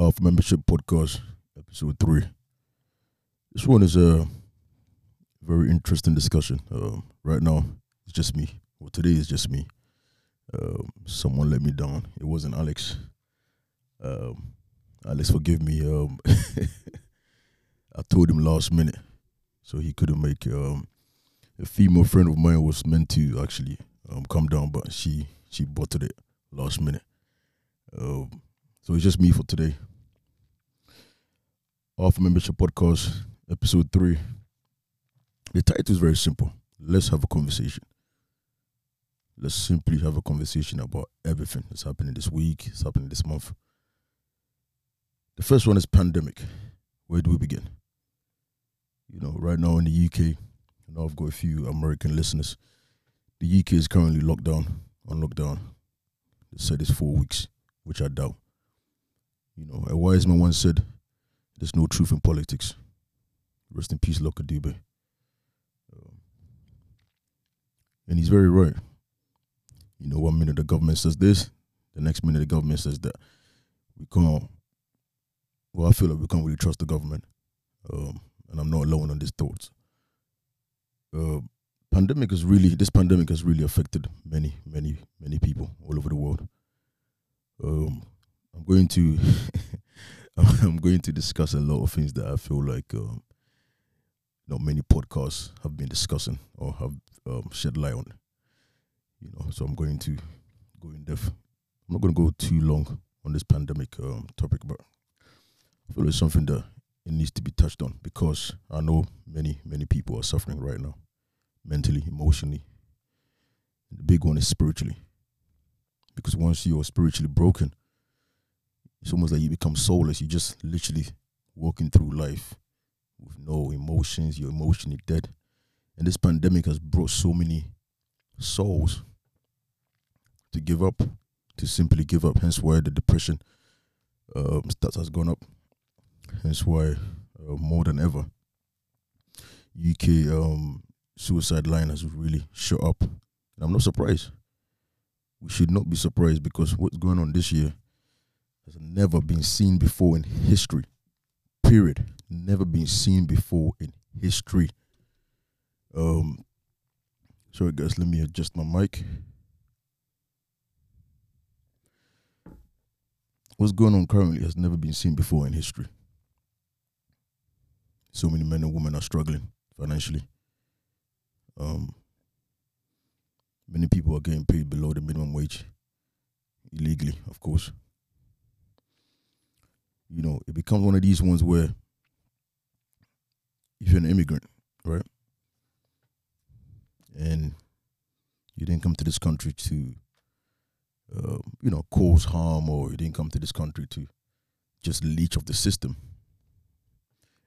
of Membership Podcast, episode three. This one is a very interesting discussion. Um, right now, it's just me. Well, today is just me. Um, someone let me down. It wasn't Alex. Um, Alex, forgive me. Um, I told him last minute, so he couldn't make. Um, a female friend of mine was meant to actually come down, but she she bottled it last minute. Um, so it's just me for today. Off Membership Podcast, episode three. The title is very simple. Let's have a conversation. Let's simply have a conversation about everything that's happening this week, it's happening this month. The first one is pandemic. Where do we begin? You know, right now in the UK, I know I've got a few American listeners. The UK is currently locked down, on lockdown. They said it's four weeks, which I doubt. You know, a wise man once said, "There's no truth in politics." Rest in peace, Lucky Dube. Um, and he's very right. You know, one minute the government says this, the next minute the government says that. We can't. Well, I feel like we can't really trust the government, um, and I'm not alone on these thoughts. Uh, pandemic has really this pandemic has really affected many, many, many people all over the world. Um, I'm going to I'm going to discuss a lot of things that I feel like um, not many podcasts have been discussing or have um, shed light on. You know, so I'm going to go in depth. I'm not going to go too long on this pandemic um, topic, but I feel it's something that it needs to be touched on because I know many, many people are suffering right now, mentally, emotionally. The big one is spiritually. Because once you're spiritually broken, it's almost like you become soulless. You're just literally walking through life with no emotions. You're emotionally dead. And this pandemic has brought so many souls to give up, to simply give up. Hence why the depression um, stats has gone up. Hence why uh, more than ever, UK um, suicide line has really shot up. And I'm not surprised. We should not be surprised because what's going on this year has never been seen before in history. Period. Never been seen before in history. Um, sorry guys, let me adjust my mic. What's going on currently has never been seen before in history. So many men and women are struggling financially. Um, many people are getting paid below the minimum wage illegally, of course. You know, it becomes one of these ones where if you're an immigrant, right, and you didn't come to this country to, uh, you know, cause harm, or you didn't come to this country to just leech off the system,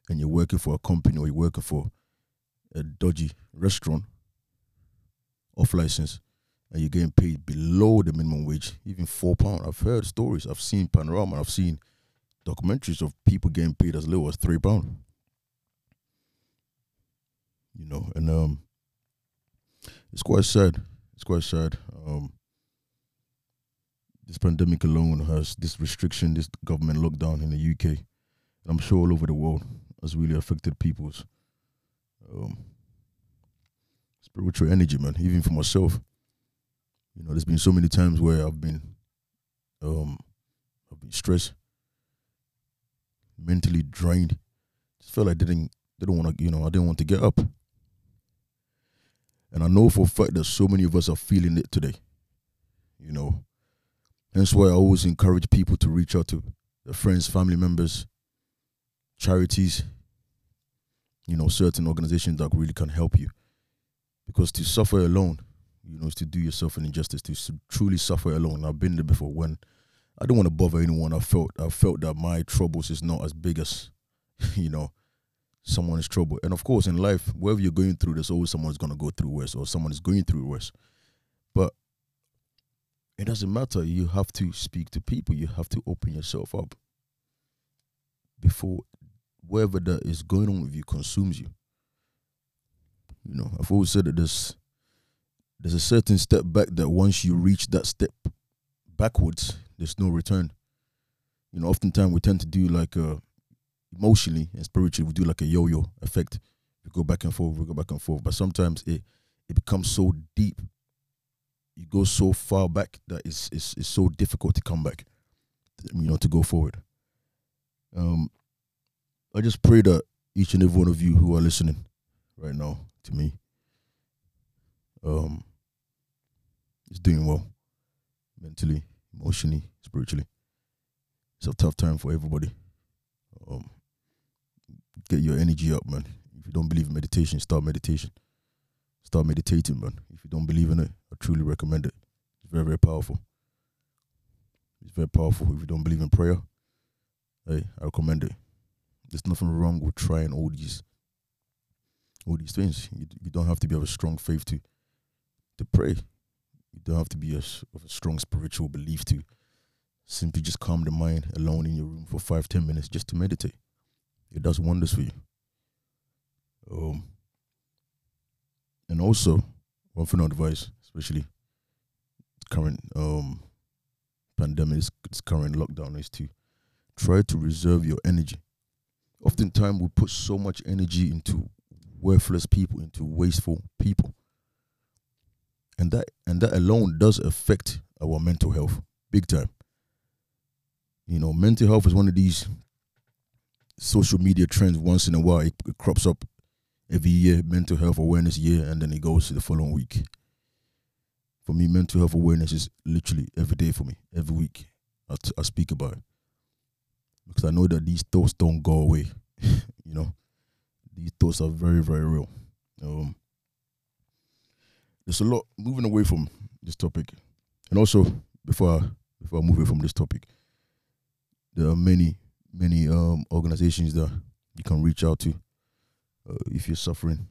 and you're working for a company or you're working for a dodgy restaurant off license, and you're getting paid below the minimum wage, even four pound. I've heard stories. I've seen panorama. I've seen documentaries of people getting paid as little as three pound. You know, and um, it's quite sad. It's quite sad. Um, this pandemic alone has this restriction, this government lockdown in the UK, and I'm sure all over the world has really affected people's um, spiritual energy, man. Even for myself, you know, there's been so many times where I've been, um, I've been stressed, mentally drained. Just felt like I didn't, didn't want to, you know, I didn't want to get up. And I know for a fact that so many of us are feeling it today. You know, that's why I always encourage people to reach out to their friends, family members, charities, you know, certain organizations that really can help you. Because to suffer alone, you know, is to do yourself an injustice. To truly suffer alone. I've been there before when I don't want to bother anyone. I felt I felt that my troubles is not as big as, you know, someone's trouble. And of course, in life, wherever you're going through, there's always someone's gonna go through worse, or someone is going through worse. But it doesn't matter. You have to speak to people. You have to open yourself up before whatever that is going on with you consumes you. You know, I've always said that there's there's a certain step back that once you reach that step backwards, there's no return. you know, oftentimes we tend to do like uh emotionally and spiritually we do like a yo-yo effect. We go back and forth, we go back and forth. But sometimes it it becomes so deep. You go so far back that it's it's it's so difficult to come back. You know, to go forward. Um I just pray that each and every one of you who are listening right now to me um is doing well mentally, emotionally, spiritually. It's a tough time for everybody. Um, get your energy up, man. If you don't believe in meditation, start meditation. Start meditating, man. If you don't believe in it, I truly recommend it. It's very, very powerful. It's very powerful. If you don't believe in prayer, hey, I recommend it. There's nothing wrong with trying all these all these things. You, you don't have to be of a strong faith to to pray. You don't have to be a, of a strong spiritual belief to simply just calm the mind alone in your room for five, ten minutes just to meditate. It does wonders for you. Um, and also, one final advice, especially current um pandemic, this current lockdown, is to try to reserve your energy. Oftentimes, we put so much energy into worthless people, into wasteful people and that and that alone does affect our mental health big time. You know mental health is one of these social media trends once in a while it, it crops up every year mental health awareness year and then it goes to the following week. For me mental health awareness is literally every day for me every week I, t- I speak about it. Because i know that these thoughts don't go away you know? These thoughts are very very real. Um there's a lot moving away from this topic, and also before I, before I move away from this topic, there are many many um, organizations that you can reach out to uh, if you're suffering.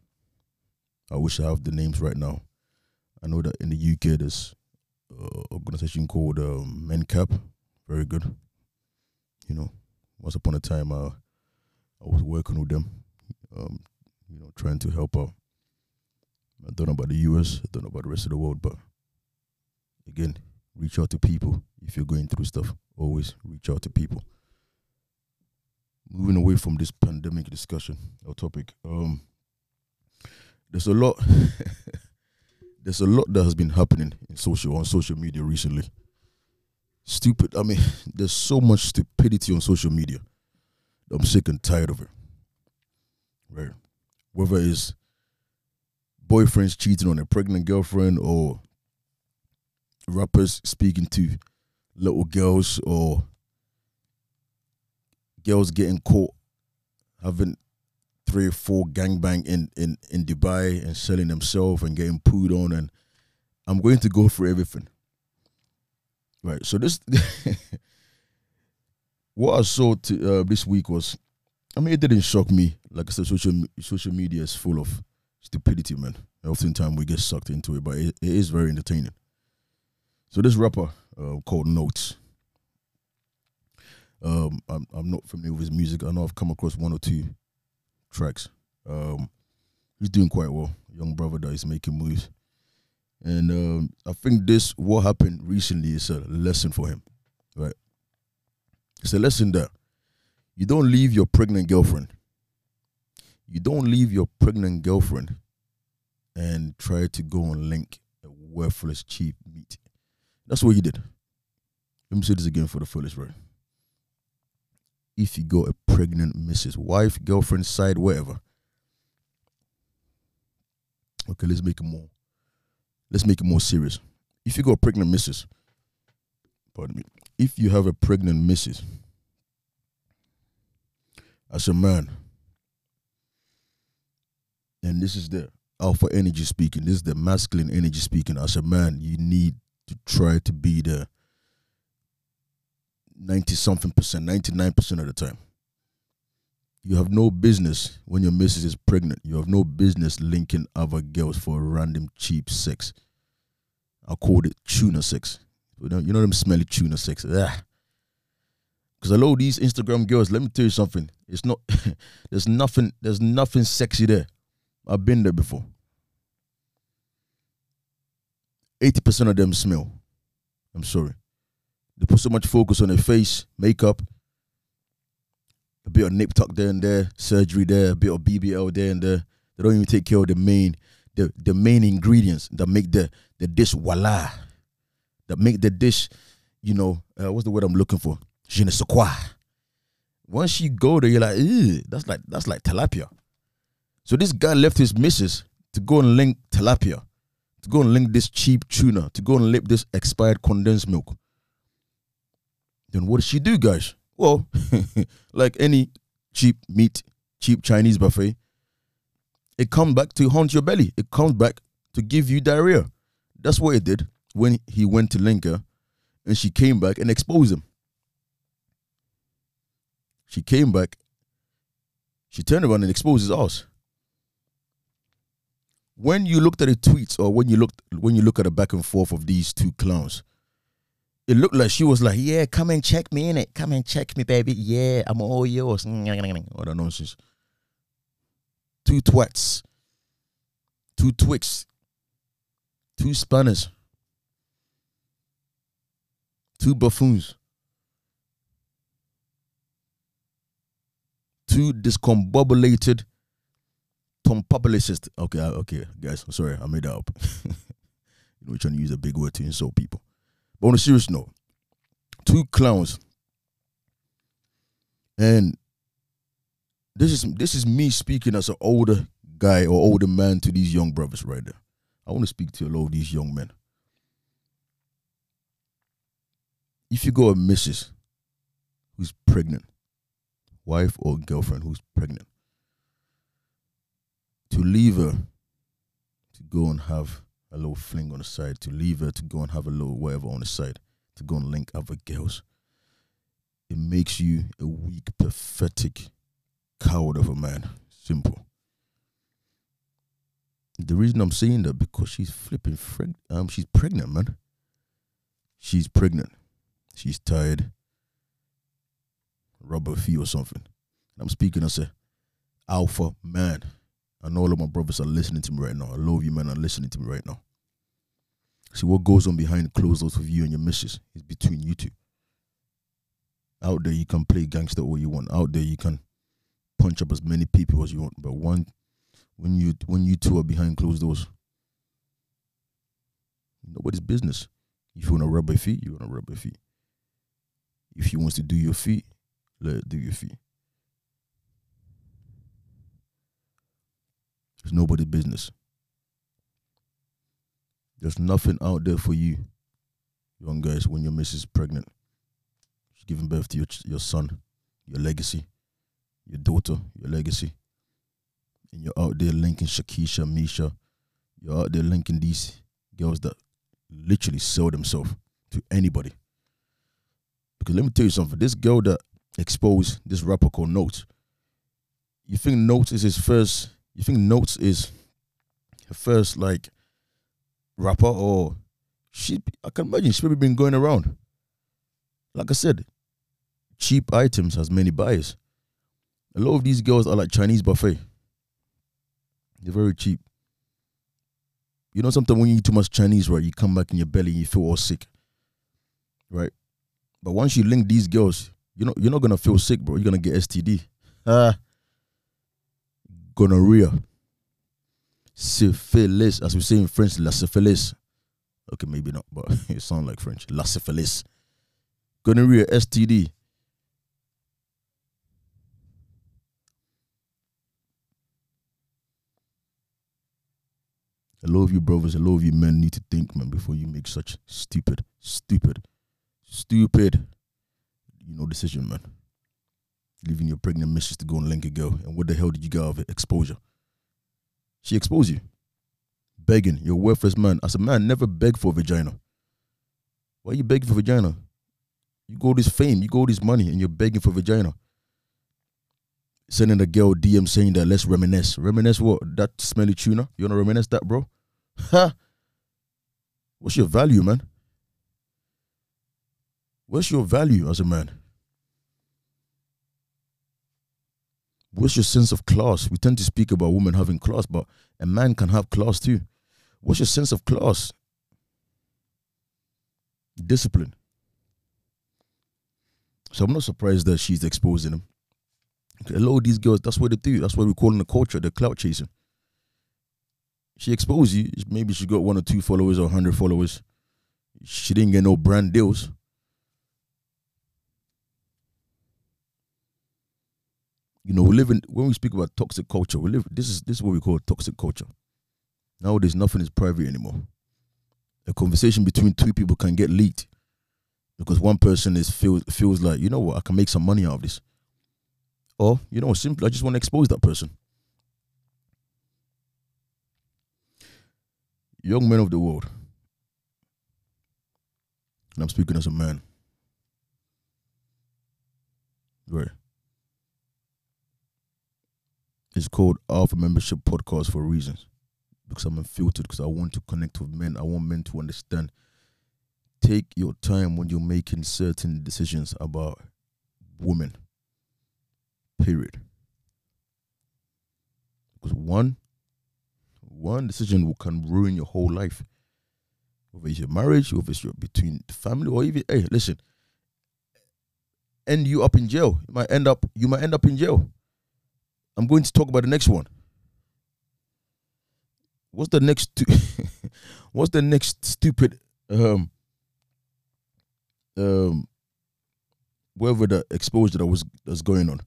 I wish I have the names right now. I know that in the UK there's an organization called um, MenCap, very good. You know, once upon a time I I was working with them, um, you know, trying to help out. I don't know about the US, I don't know about the rest of the world, but again, reach out to people if you're going through stuff. Always reach out to people. Moving away from this pandemic discussion or topic, um, there's a lot there's a lot that has been happening in social on social media recently. Stupid. I mean, there's so much stupidity on social media. I'm sick and tired of it. Right. Whether it's boyfriends cheating on a pregnant girlfriend or rappers speaking to little girls or girls getting caught having three or four gangbang in, in, in Dubai and selling themselves and getting pooed on and I'm going to go through everything. Right. So this what I saw to, uh, this week was I mean it didn't shock me. Like I said, social social media is full of stupidity, man. Oftentimes we get sucked into it, but it, it is very entertaining. So this rapper uh, called Not3s. Um, I'm I'm not familiar with his music. I know I've come across one or two tracks. Um, he's doing quite well. Young brother that is making moves, and um, I think this what happened recently is a lesson for him, right? It's a lesson that you don't leave your pregnant girlfriend you don't leave your pregnant girlfriend and try to go and link a worthless, cheap meat. That's what he did. Let me say this again for the foolish, right? If you got a pregnant missus, wife, girlfriend, side, whatever. Okay, let's make it more. Let's make it more serious. If you got a pregnant missus, pardon me. If you have a pregnant missus, as a man, and this is the alpha energy speaking. This is the masculine energy speaking. As a man, you need to try to be the ninety something percent, ninety nine percent of the time. You have no business when your missus is pregnant. You have no business linking other girls for random cheap sex. I called it tuna sex. You know, you know them smelly tuna sex. Because a lot of these Instagram girls, let me tell you something. It's not there's nothing there's nothing sexy there. I've been there before. 80% of them smell. I'm sorry. They put so much focus on their face, makeup, a bit of nip tuck there and there, surgery there, a bit of BBL there and there. They don't even take care of the main, the the main ingredients that make the the dish voila, that make the dish, you know, uh, what's the word I'm looking for? Je ne sais quoi. Once you go there, you're like, that's like that's like tilapia. So this guy left his missus to go and link tilapia, to go and link this cheap tuna, to go and lip this expired condensed milk. Then what does she do, guys? Well, like any cheap meat, cheap Chinese buffet, it comes back to haunt your belly. It comes back to give you diarrhea. That's what it did when he went to link her and she came back and exposed him. She came back, she turned around and exposed his ass. When you looked at the tweets or when you looked when you look at the back and forth of these two clowns, it looked like she was like, Yeah, come and check me in it. Come and check me, baby. Yeah, I'm all yours. Mm, mm, mm, all that nonsense. Two twats. Two twicks. Two spanners. Two buffoons. Two discombobulated Tom publicist. Okay, okay, guys. Sorry, I made that up. you know, we're trying to use a big word to insult people. But on a serious note, two clowns, and this is this is me speaking as an older guy or older man to these young brothers right there. I want to speak to a lot of these young men. If you go a missus who's pregnant, wife or girlfriend who's pregnant, to leave her to go and have a little fling on the side, to leave her to go and have a little whatever on the side, to go and link other girls. It makes you a weak, pathetic coward of a man. Simple. The reason I'm saying that because she's flipping freg- um she's pregnant, man. She's pregnant. She's tired. Rubber fee or something. I'm speaking as a alpha man. I know all of my brothers are listening to me right now. I love you, man, are listening to me right now. See, what goes on behind closed doors with you and your missus is between you two. Out there, you can play gangster all you want. Out there, you can punch up as many people as you want. But one, when you when you two are behind closed doors, nobody's business. If you want to rub your feet, you want to rub your feet. If he wants to do your feet, let it do your feet. It's nobody's business. There's nothing out there for you, young guys, when your missus is pregnant. She's giving birth to your your son, your legacy, your daughter, your legacy. And you're out there linking Shakisha, Misha. You're out there linking these girls that literally sell themselves to anybody. Because let me tell you something. This girl that exposed this rapper called Not3s, you think Not3s is his first you think Not3s is her first like rapper or she I can imagine she's probably been going around. Like I said, cheap items has many buyers. A lot of these girls are like Chinese buffet. They're very cheap. You know, sometimes when you eat too much Chinese, right, you come back in your belly and you feel all sick. Right? But once you link these girls, you know, you're not gonna feel sick, bro. You're gonna get STD. Ah gonorrhea, syphilis, as we say in French, la syphilis. Okay, maybe not, but it sounds like French. La syphilis. Gonorrhea, STD. A lot of you brothers, a lot of you men need to think, man, before you make such stupid, stupid, stupid, you know, decision, man leaving your pregnant mistress to go and link a girl. And what the hell did you get out of it? Exposure. She exposed you. Begging. You're a worthless man. As a man, never beg for vagina. Why you begging for vagina? You go this fame, you go this money, and you're begging for vagina. Sending a girl DM saying that let's reminisce. Reminisce what? That smelly tuna? You wanna reminisce that, bro? Ha! What's your value, man? What's your value as a man? What's your sense of class? We tend to speak about women having class, but a man can have class too. What's your sense of class? Discipline. So I'm not surprised that she's exposing him. A lot of these girls, that's what they do. That's what we call in the culture, the clout chasing. She exposed you. Maybe she got one or two followers or hundred followers. She didn't get no brand deals. You know, we live in when we speak about toxic culture, we live this is this is what we call toxic culture. Nowadays nothing is private anymore. A conversation between two people can get leaked because one person is feels feels like, you know what, I can make some money out of this. Or, you know, simply I just want to expose that person. Young men of the world. And I'm speaking as a man. Right. It's called Alpha Membership Podcast for reasons. Because I'm unfiltered, because I want to connect with men. I want men to understand. Take your time when you're making certain decisions about women. Period. Because one one decision can ruin your whole life. Whether it's your marriage, whether it's your between the family, or even hey, listen, end you up in jail. You might end up you might end up in jail. I'm going to talk about the next one. What's the next? what's the next stupid um um whatever the exposure that was that's going on?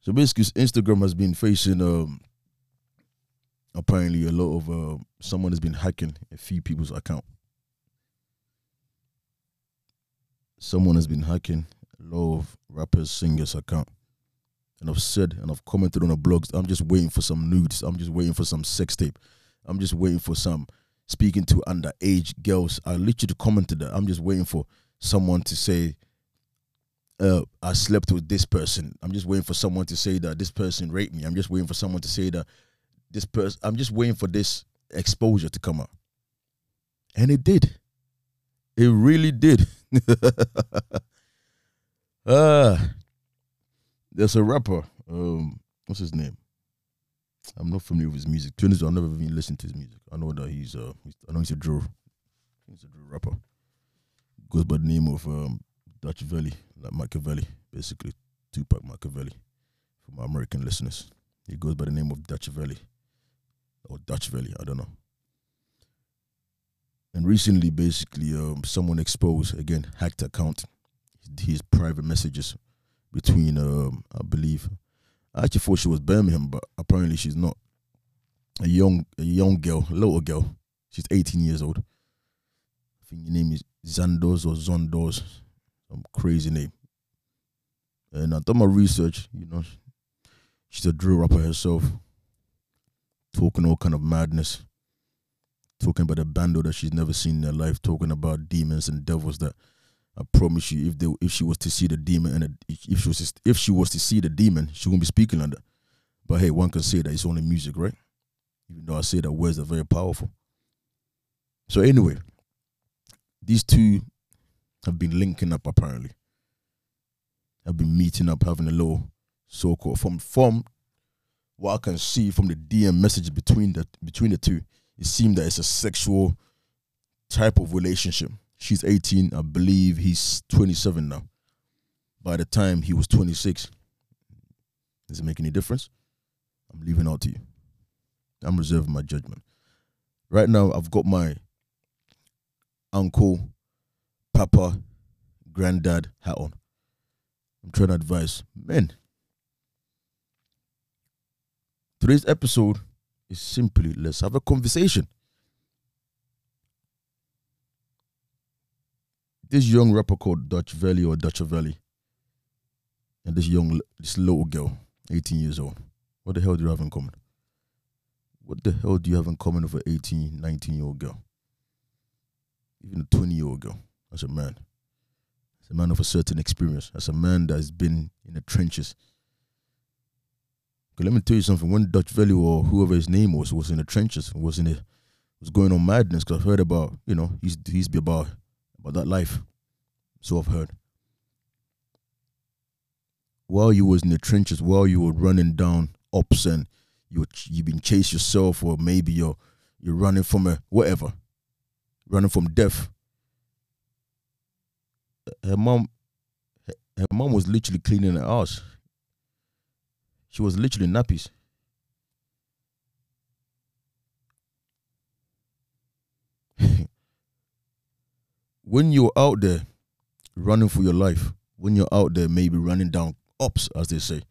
So basically, Instagram has been facing um apparently a lot of uh, someone has been hacking a few people's account. Someone has been hacking a lot of rappers, singers' account and I've said and I've commented on the blogs, I'm just waiting for some nudes. I'm just waiting for some sex tape. I'm just waiting for some speaking to underage girls. I literally commented that. I'm just waiting for someone to say, uh, I slept with this person. I'm just waiting for someone to say that this person raped me. I'm just waiting for someone to say that this person. I'm just waiting for this exposure to come out. And it did. It really did. Uh, there's a rapper. Um, what's his name? I'm not familiar with his music. To I've never even listened to his music. I know that he's uh, he's, I know he's a drill. He's a drill rapper. Goes by the name of um, Dutchavelli, like Machiavelli, basically Tupac Makaveli, for my American listeners. He goes by the name of Dutchavelli, or Dutchavelli, I don't know. And recently, basically, um, someone exposed again hacked account, his private messages between um, I believe I actually thought she was Birmingham, but apparently she's not. A young a young girl, a little girl. She's 18 years old. I think her name is Zandos or Zondos, some crazy name. And I done my research, you know. She's a drill rapper herself, talking all kind of madness, talking about a bando that she's never seen in her life, talking about demons and devils that I promise you, if they if she was to see the demon and if she was to, if she was to see the demon, she won't be speaking like that. But hey, one can say that it's only music, right? Even though I say that words are very powerful. So anyway, these two have been linking up apparently. Have been meeting up, having a little so-called from from what I can see from the DM message between the between the two, it seemed that it's a sexual type of relationship She's 18. I believe he's 27 now. By the time he was 26, does it make any difference? I'm leaving out to you. I'm reserving my judgment. Right now, I've got my uncle, papa, granddad hat on. I'm trying to advise men. Today's episode is simply let's have a conversation. This young rapper called Dutchavelli or Dutchavelli, and this young, this little girl, 18 years old. What the hell do you have in common? What the hell do you have in common with an 18, 19 year old girl? Even a 20 year old girl, as a man. As a man of a certain experience, as a man that has been in the trenches. Okay, let me tell you something. When Dutchavelli or whoever his name was was in the trenches, was in the was going on madness, because I've heard about, you know, he's he's be about about that life. So I've heard. While you was in the trenches, while you were running down ups and you you've been chased yourself, or maybe you're you're running from a whatever, running from death. Her mom, her mom was literally cleaning her ass. She was literally nappies. When you're out there running for your life, when you're out there maybe running down ops, as they say,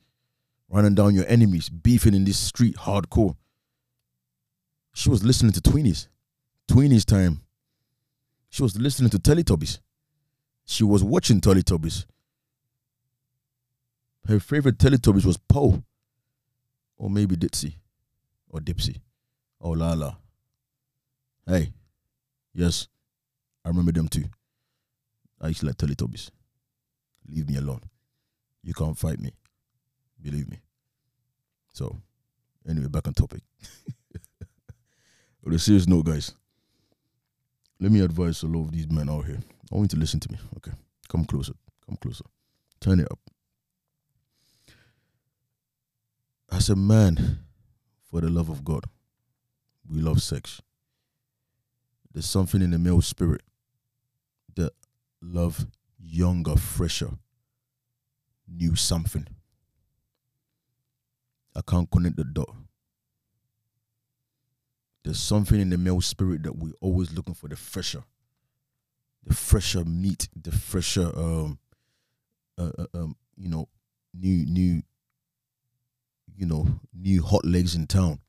running down your enemies, beefing in this street hardcore. She was listening to Tweenies. Tweenies time. She was listening to Teletubbies. She was watching Teletubbies. Her favorite Teletubbies was Po. Or maybe Ditsy. Or Dipsy. Oh, or Laa-Laa. Hey. Yes. I remember them too. I used to like Teletubbies. Leave me alone. You can't fight me. Believe me. So, anyway, back on topic. on a serious note, guys, let me advise a lot of these men out here. I want you to listen to me. Okay. Come closer. Come closer. Turn it up. As a man, for the love of God, we love sex. There's something in the male spirit love younger, fresher, new something. I can't connect the dot. There's something in the male spirit that we're always looking for the fresher, the fresher meat, the fresher, um, uh, uh, um, you know, new, new, you know, new hot legs in town.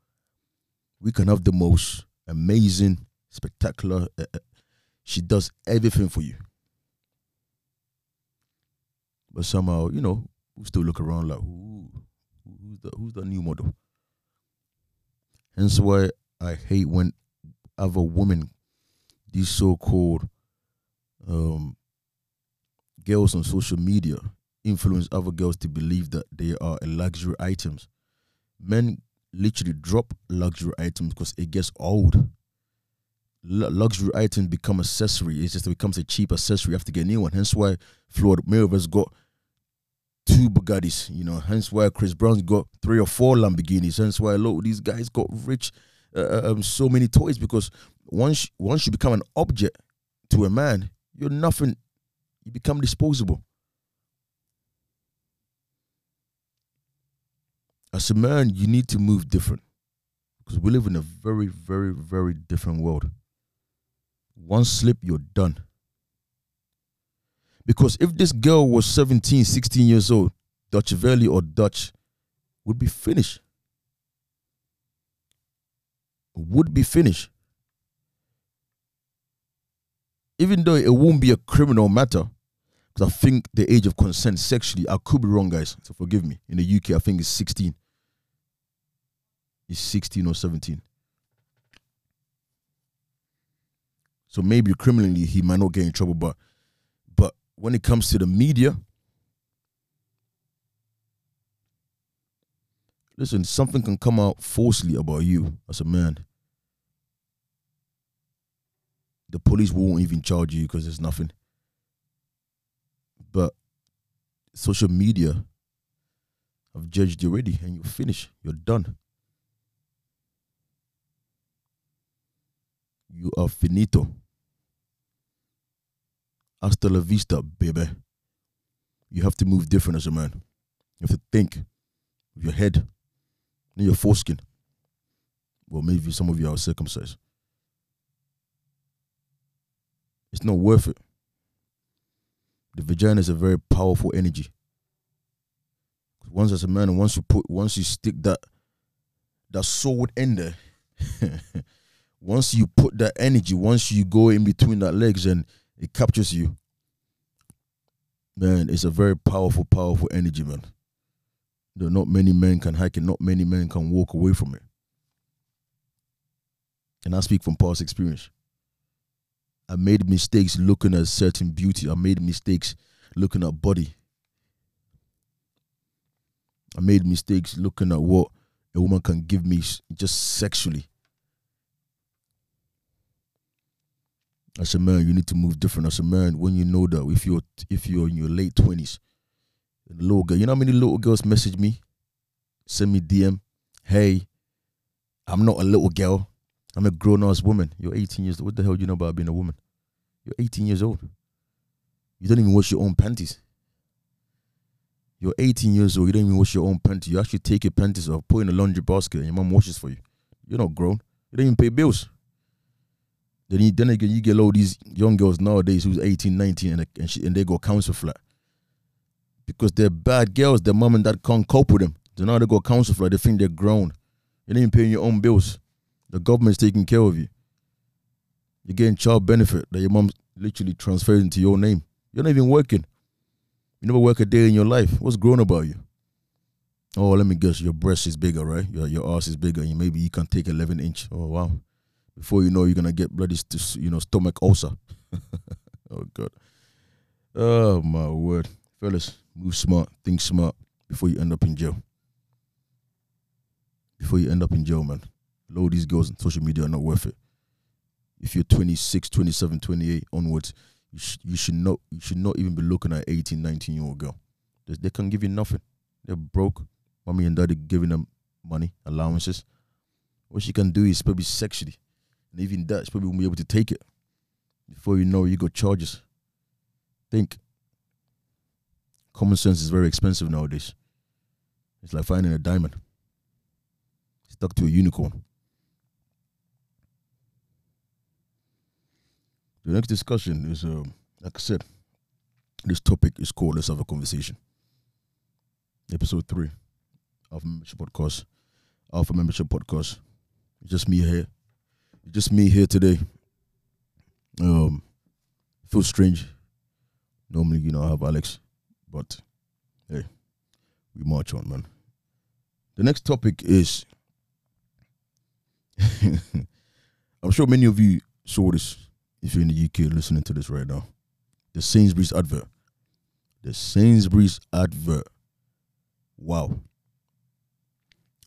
We can have the most amazing, spectacular. Uh, uh she does everything for you. But somehow, you know, we still look around like, who, who's the who's the new model? Hence why I hate when other women, these so-called um, girls on social media, influence other girls to believe that they are a luxury items. Men literally drop luxury items because it gets old. L- luxury items become accessory. It just becomes a cheap accessory. You have to get a new one. Hence why Floyd Mayweather's got two Bugattis. You know, hence why Chris Brown's got three or four Lamborghinis. Hence why a lot of these guys got rich, uh, uh, um, so many toys. Because once once you become an object to a man, you're nothing. You become disposable. As a man, you need to move different because we live in a very, very, very different world. One slip, you're done. Because if this girl was 17, 16 years old, Dutchavelli or Dutch would be finished. Would be finished. Even though it won't be a criminal matter, because I think the age of consent sexually, I could be wrong, guys, so forgive me. In the UK, I think it's 16. It's 16 or 17. So maybe criminally he might not get in trouble, but when it comes to the media, listen, something can come out falsely about you as a man. The police won't even charge you because there's nothing. But social media have judged you already and you're finished. You're done. You are finito. Hasta la vista, baby. You have to move different as a man. You have to think with your head, not your foreskin. Well, maybe some of you are circumcised. It's not worth it. The vagina is a very powerful energy. Once as a man, once you put, once you stick that that sword in there, once you put that energy, once you go in between that legs and it captures you. Man, it's a very powerful, powerful energy, man. There not many men can hike it, not many men can walk away from it. And I speak from past experience. I made mistakes looking at certain beauty. I made mistakes looking at body. I made mistakes looking at what a woman can give me just sexually. As a man, you need to move different. As a man, when you know that if you're if you're in your late twenties, little girl, you know how many little girls message me, send me DM, hey, I'm not a little girl, I'm a grown ass woman. You're 18 years old. What the hell do you know about being a woman? You're 18 years old. You don't even wash your own panties. You're 18 years old. You don't even wash your own panties. You actually take your panties off, put in a laundry basket, and your mom washes for you. You're not grown. You don't even pay bills. Then, you, then again, you get all these young girls nowadays who's 18, 19, and, and, she, and they go council flat because they're bad girls. Their mom and dad can't cope with them. So now they go council flat. They think they're grown. You ain't even paying your own bills. The government's taking care of you. You're getting child benefit that your mom literally transferred into your name. You're not even working. You never work a day in your life. What's grown about you? Oh, let me guess. Your breast is bigger, right? Your your ass is bigger, and maybe you can take 11 inch. Oh wow! Before you know, you're gonna get bloody, you know, stomach ulcer. oh god. Oh my word, fellas, move smart, think smart before you end up in jail. Before you end up in jail, man. A these girls on social media are not worth it. If you're 26, 27, 28 onwards, you, sh- you should not you should not even be looking at 18, 19 year old girl. They, they can give you nothing. They're broke. Mommy and daddy giving them money, allowances. What she can do is probably sexually. And even she probably won't be able to take it. Before you know, you got charges. Think. Common sense is very expensive nowadays. It's like finding a diamond stuck to a unicorn. The next discussion is, um, like I said, this topic is called Let's Have a Conversation. Episode 3 of Membership Podcast. Alpha Membership Podcast. It's just me here. Just me here today. Um, feels strange. Normally, you know, I have Alex, but hey, we march on, man. The next topic is I'm sure many of you saw this if you're in the UK listening to this right now. The Sainsbury's advert. The Sainsbury's advert. Wow.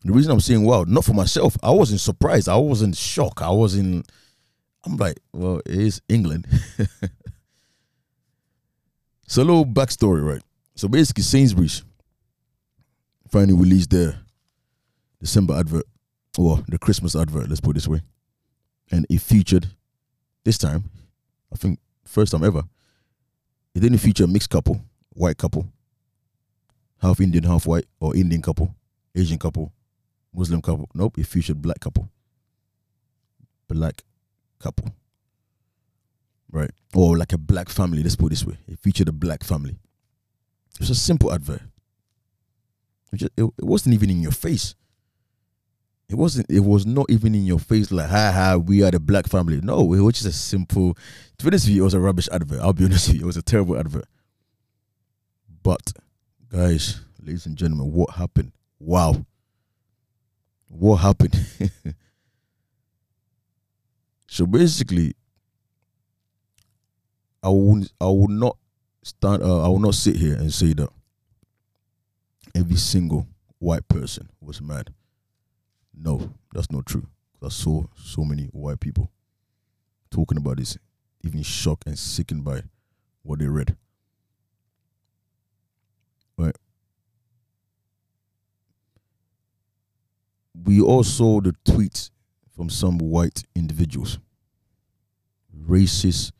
The reason I'm saying wow, not for myself, I wasn't surprised. I wasn't shocked. I wasn't. I'm like, well, it is England. so a little backstory, right? So basically, Sainsbury's finally released their December advert, or the Christmas advert, let's put it this way. And it featured, this time, I think first time ever, it didn't feature a mixed couple, white couple, half Indian, half white, or Indian couple, Asian couple, Muslim couple. Nope, it featured black couple. Black couple. Right. Or like a black family, let's put it this way. It featured a black family. It's a simple advert. It, just, it, it wasn't even in your face. It wasn't. It was not even in your face. Like, ha ha, we are the black family. No, it was just a simple. To be honest with you, it was a rubbish advert. I'll be honest with you, it was a terrible advert. But, guys, ladies and gentlemen, what happened? Wow. What happened? so basically, I will. I will not stand. Uh, I will not sit here and say that every single white person was mad. No, that's not true. I saw so many white people talking about this, even shocked and sickened by what they read. Right. We all saw the tweets from some white individuals. Racist,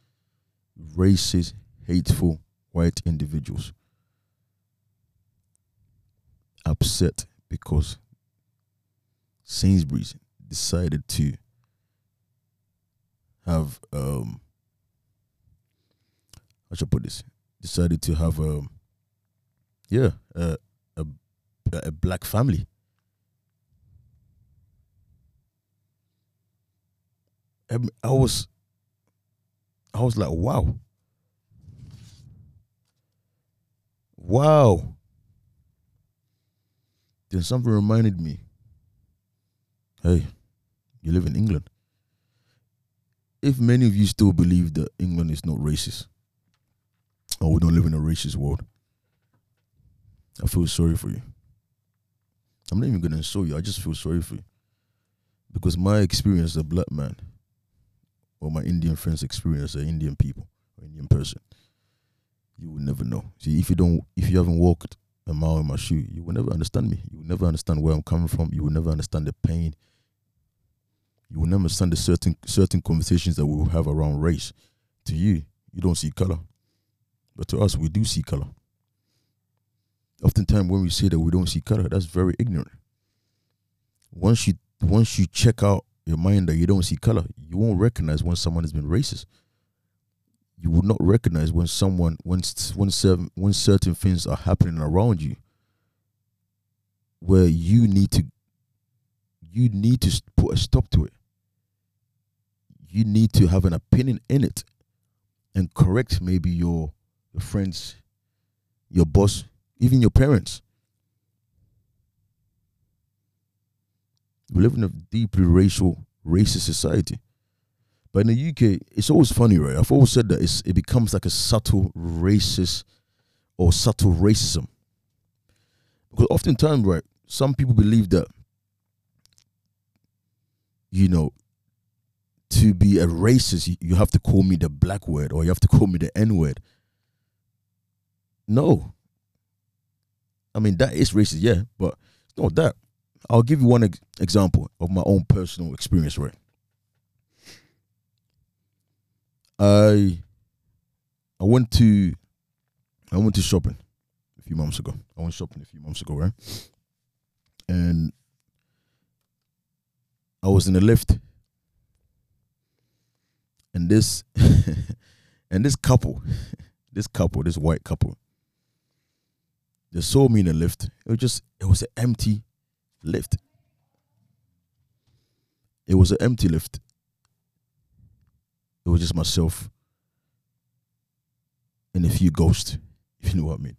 racist, hateful white individuals. Upset because Sainsbury's decided to have um how should I put this? Decided to have um yeah, a a, a black family. I was I was like, wow. Wow. Then something reminded me hey, you live in England. If many of you still believe that England is not racist, or we don't live in a racist world, I feel sorry for you. I'm not even gonna insult you. I just feel sorry for you because my experience as a black man, or my Indian friends' experience an Indian people or Indian person, you will never know. See, if you don't, if you haven't walked a mile in my shoe, you will never understand me. You will never understand where I'm coming from. You will never understand the pain you will never understand the certain certain conversations that we will have around race. To you, you don't see color, but to us, we do see color. oftentimes when we say that we don't see color, that's very ignorant. Once you once you check out your mind that you don't see color, you won't recognize when someone has been racist. You will not recognize when someone when when certain when certain things are happening around you where you need to you need to put a stop to it. You need to have an opinion in it and correct maybe your your friends, your boss, even your parents. We live in a deeply racial, racist society. But in the UK, it's always funny, right? I've always said that it's it becomes like a subtle racist or subtle racism. Because oftentimes, right, some people believe that, you know, to be a racist, you have to call me the black word or you have to call me the N word. No. I mean, that is racist, yeah, but it's not that. I'll give you one ex- example of my own personal experience, right? I I went to I went to shopping a few months ago. I went shopping a few months ago, right? And I was in the lift and this and this couple, this couple, this white couple, they saw me in the lift. It was just it was an empty lift. It was an empty lift. It was just myself and a few ghosts, if you know what I mean.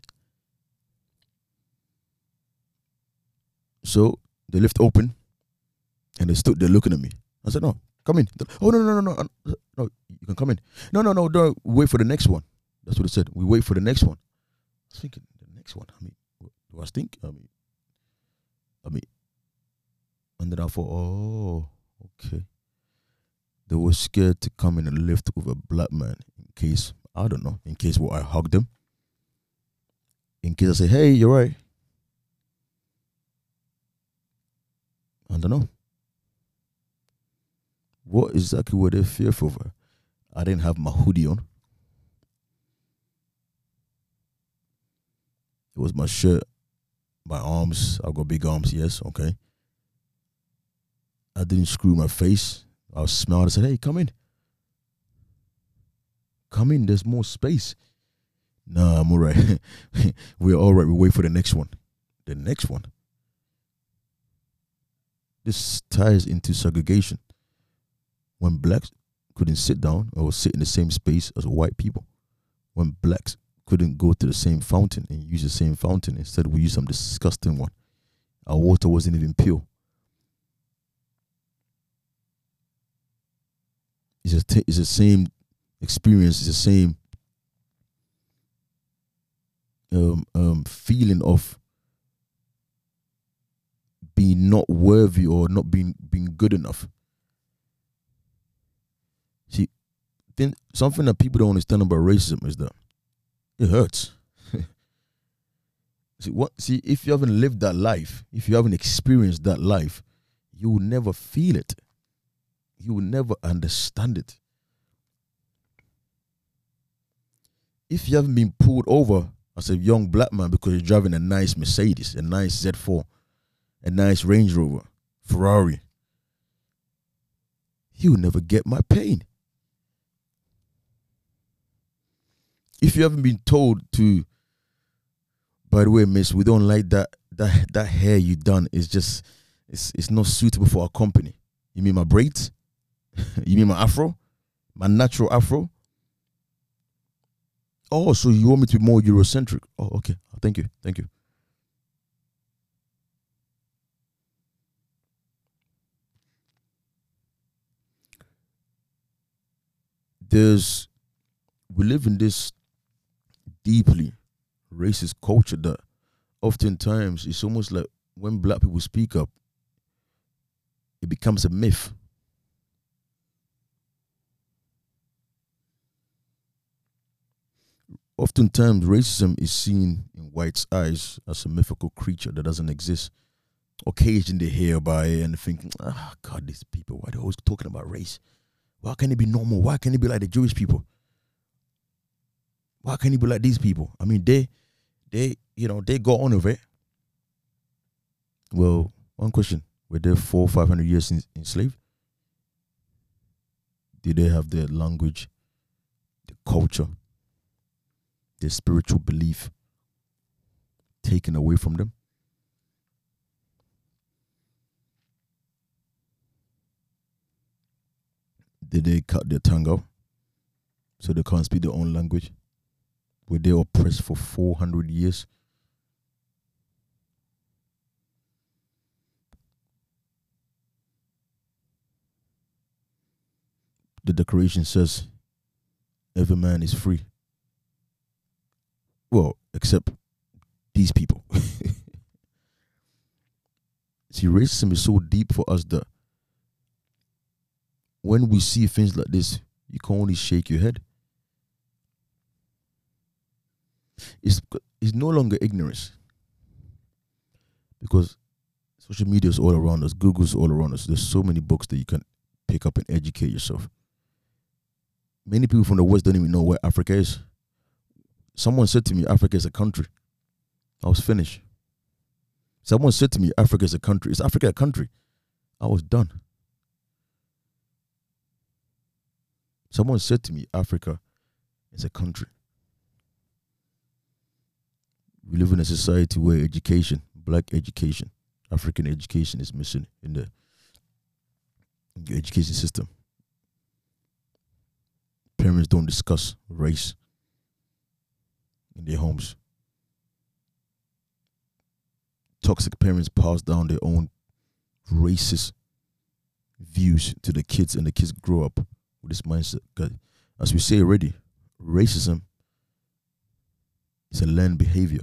So the lift opened and they stood there looking at me. I said, No, come in. Oh no, no, no, no, no, you can come in. No, no, no, don't wait for the next one. That's what it said. We wait for the next one. I was thinking, the next one. I mean, do I think? I mean, I mean, and then I thought, oh, okay. They were scared to come in and lift with a black man in case, I don't know, in case what I hugged them. In case I say, hey, you're right. I don't know. What exactly were they fearful of? I didn't have my hoodie on. It was my shirt, my arms. I've got big arms, yes, okay. I didn't screw my face. I was smart. I said, hey, come in. Come in, there's more space. Nah, I'm all right. We're all right. We wait for the next one. The next one. This ties into segregation. When blacks couldn't sit down or sit in the same space as white people, when blacks couldn't go to the same fountain and use the same fountain, instead we use some disgusting one. Our water wasn't even pure. It's, a t- it's the same experience, it's the same um, um, feeling of being not worthy or not being being good enough. See, then something that people don't understand about racism is that it hurts. see what? See, if you haven't lived that life, if you haven't experienced that life, you will never feel it. You will never understand it. If you haven't been pulled over as a young black man because you're driving a nice Mercedes, a nice Z4, a nice Range Rover, Ferrari, you will never get my pain. If you haven't been told to, by the way, miss, we don't like that that that hair you done is just it's it's not suitable for our company. You mean my braids? you mean my afro? My natural afro? Oh, so you want me to be more Eurocentric? Oh, okay. Thank you. Thank you. There's, we live in this deeply racist culture that oftentimes it's almost like when black people speak up, it becomes a myth. Oftentimes, racism is seen in whites' eyes as a mythical creature that doesn't exist. Occasionally, they hear about it and think, "Ah, oh, God, these people, why are they always talking about race? Why can't it be normal? Why can't it be like the Jewish people? Why can't it be like these people? I mean, they, they, you know, they go on with it. Well, one question: Were they four, five hundred years enslaved? Did they have their language, the culture, their spiritual belief taken away from them? Did they cut their tongue off so they can't speak their own language? Were they oppressed for 400 years? The declaration says every man is free. Well, except these people. See, racism is so deep for us that when we see things like this, you can only shake your head. It's it's no longer ignorance because social media is all around us, Google's all around us. There's so many books that you can pick up and educate yourself. Many people from the West don't even know where Africa is. Someone said to me, Africa is a country. I was finished. Someone said to me, Africa is a country. Is Africa a country? I was done. Someone said to me, Africa is a country. We live in a society where education, black education, African education is missing in the, in the education system. Parents don't discuss race in their homes. Toxic parents pass down their own racist views to the kids, and the kids grow up with this mindset. As we say already, racism is a learned behavior.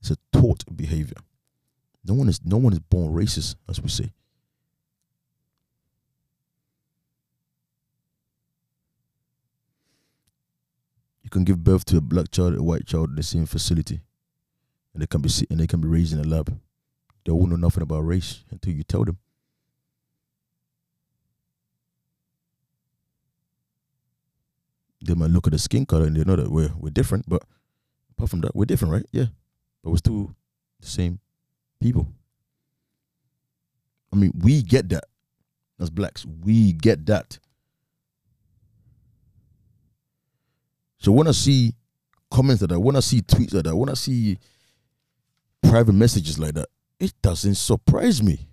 It's a taught behavior. No one is no one is born racist, as we say. You can give birth to a black child, a white child in the same facility, and they can be and they can be raised in a lab. They won't know nothing about race until you tell them. They might look at the skin color and they know that we're we're different, but apart from that, we're different, right? Yeah but we're still the same people. I mean, we get that as blacks. We get that. So when I see comments like that, when I see tweets like that, when I see private messages like that, it doesn't surprise me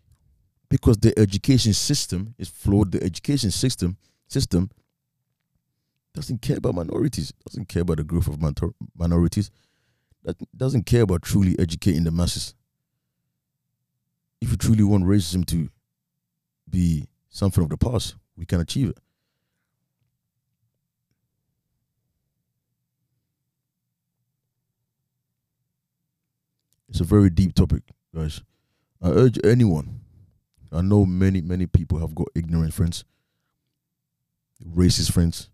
because the education system is flawed. The education system system doesn't care about minorities, doesn't care about the growth of minorities, that doesn't care about truly educating the masses. If you truly want racism to be something of the past, we can achieve it. It's a very deep topic, guys. I urge anyone. I know many, many people have got ignorant friends, racist friends,